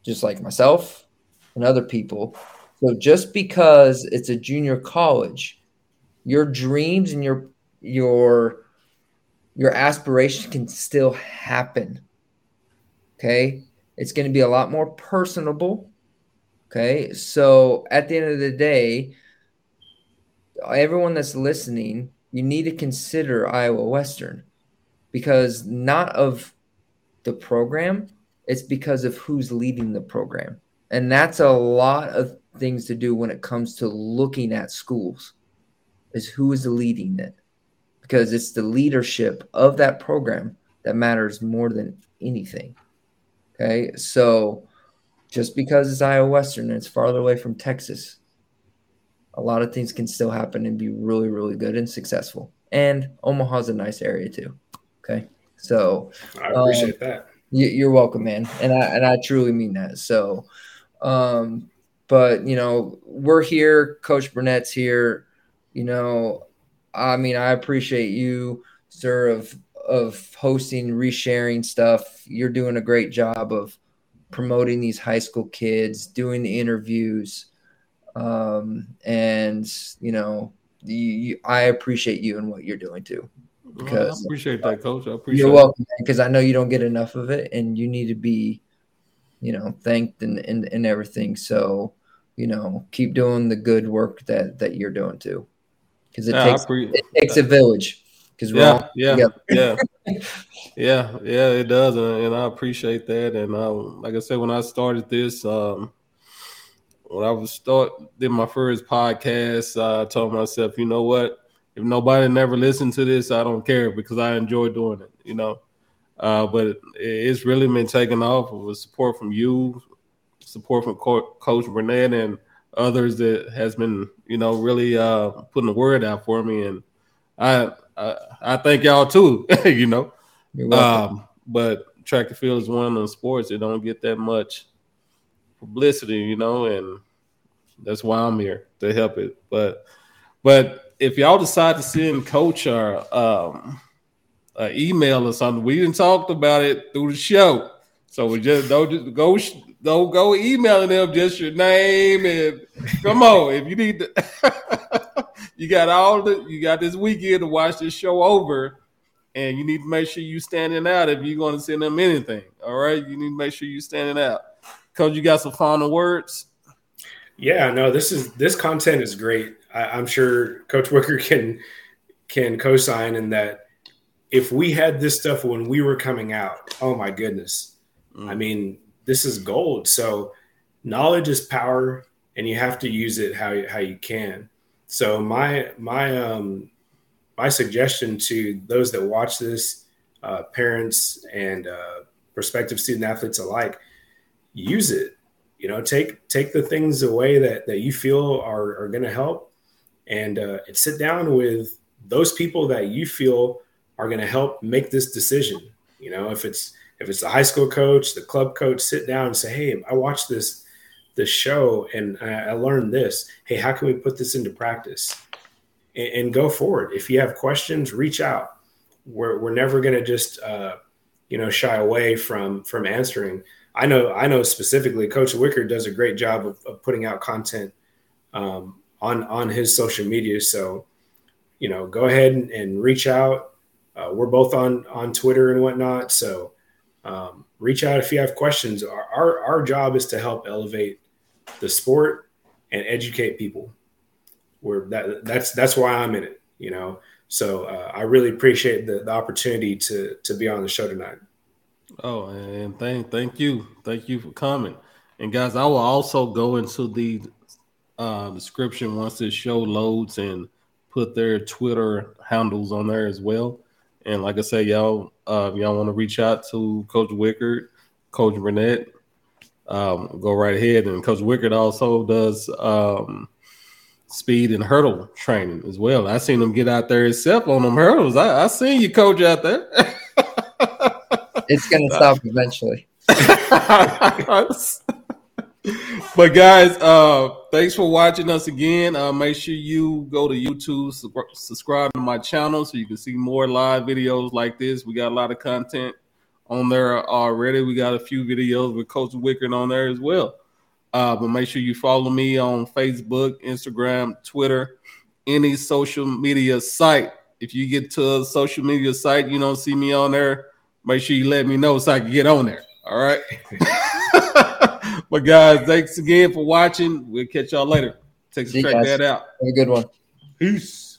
B: just like myself and other people. So just because it's a junior college, your dreams and your your your aspiration can still happen. Okay. It's going to be a lot more personable. Okay. So at the end of the day, everyone that's listening, you need to consider Iowa Western because not of the program, it's because of who's leading the program. And that's a lot of things to do when it comes to looking at schools is who is leading it because it's the leadership of that program that matters more than anything. Okay. So just because it's Iowa Western and it's farther away from Texas, a lot of things can still happen and be really, really good and successful. And Omaha's a nice area too. Okay. So
C: I appreciate um, that.
B: You, are welcome, man. And I, and I truly mean that. So, um, but you know, we're here. Coach Burnett's here. You know, I mean, I appreciate you, sir, of of hosting, resharing stuff. You're doing a great job of promoting these high school kids, doing the interviews, um, and you know, you, you, I appreciate you and what you're doing too.
A: Because I appreciate that, coach. I appreciate.
B: You're welcome, because I know you don't get enough of it, and you need to be, you know, thanked and and, and everything. So, you know, keep doing the good work that that you're doing too because it, yeah, takes, pre- it takes a village. Because
A: yeah, yeah, yeah, yeah, yeah, it does, and, and, I appreciate that. And um, like I said, when I started this, um, when I was start did my first podcast, I told myself, you know what? If nobody never listened to this, I don't care because I enjoy doing it. You know, uh, but it, it's really been taken off with support from you, support from Co- Coach Burnett, and others that has been you know really uh, putting the word out for me and I I, I thank y'all too. you know, um, but track and field is one of those sports that don't get that much publicity. You know, and that's why I'm here to help it. But but if y'all decide to send coach or um, an email or something, we didn't talk about it through the show. So we just don't just go don't go emailing them just your name and come on if you need to you got all the you got this weekend to watch this show over and you need to make sure you standing out if you're going to send them anything all right? You need to make sure you standing out. Because you got some final words?
C: Yeah no this is this content is great. I, am sure coach Wickard can can co-sign in that if we had this stuff when we were coming out oh my goodness mm. i mean this is gold. So knowledge is power, and you have to use it how how you can. So my my um my suggestion to those that watch this, uh, parents and uh, prospective student athletes alike, use it. You know, take take the things away that that you feel are are going to help, and uh, and sit down with those people that you feel are going to help make this decision. You know, if it's if it's the high school coach, the club coach, sit down and say, "Hey, I watched this this show and I, learned this. Hey, how can we put this into practice?" And, and go forward. If you have questions, reach out. We're we're never going to just uh, you know shy away from from answering. I know I know specifically, Coach Wickard does a great job of, of putting out content um, on on his social media. So you know, go ahead and, and reach out. Uh, we're both on on Twitter and whatnot. So um, reach out if you have questions. Our, our, our job is to help elevate the sport and educate people. Where that that's that's why I'm in it, you know. So uh, I really appreciate the, the opportunity to to be on the show tonight.
A: Oh, and thank thank you, thank you for coming. And guys, I will also go into the uh, description once this show loads and put their Twitter handles on there as well. And like I said, y'all, uh, y'all want to reach out to Coach Wickard, Coach Burnett, um, go right ahead. And Coach Wickard also does um, speed and hurdle training as well. I seen him get out there himself on them hurdles. I, I seen you, Coach, out there.
B: it's gonna stop eventually.
A: but guys, uh, thanks for watching us again. Uh, make sure you go to YouTube, su- subscribe to my channel so you can see more live videos like this. We got a lot of content on there already. We got a few videos with Coach Wickard on there as well. Uh, but make sure you follow me on Facebook, Instagram, Twitter, any social media site. If you get to a social media site, you don't see me on there, make sure you let me know so I can get on there. All right. but guys, thanks again for watching. We'll catch y'all later. Take a check that out.
B: Have a good one.
A: Peace.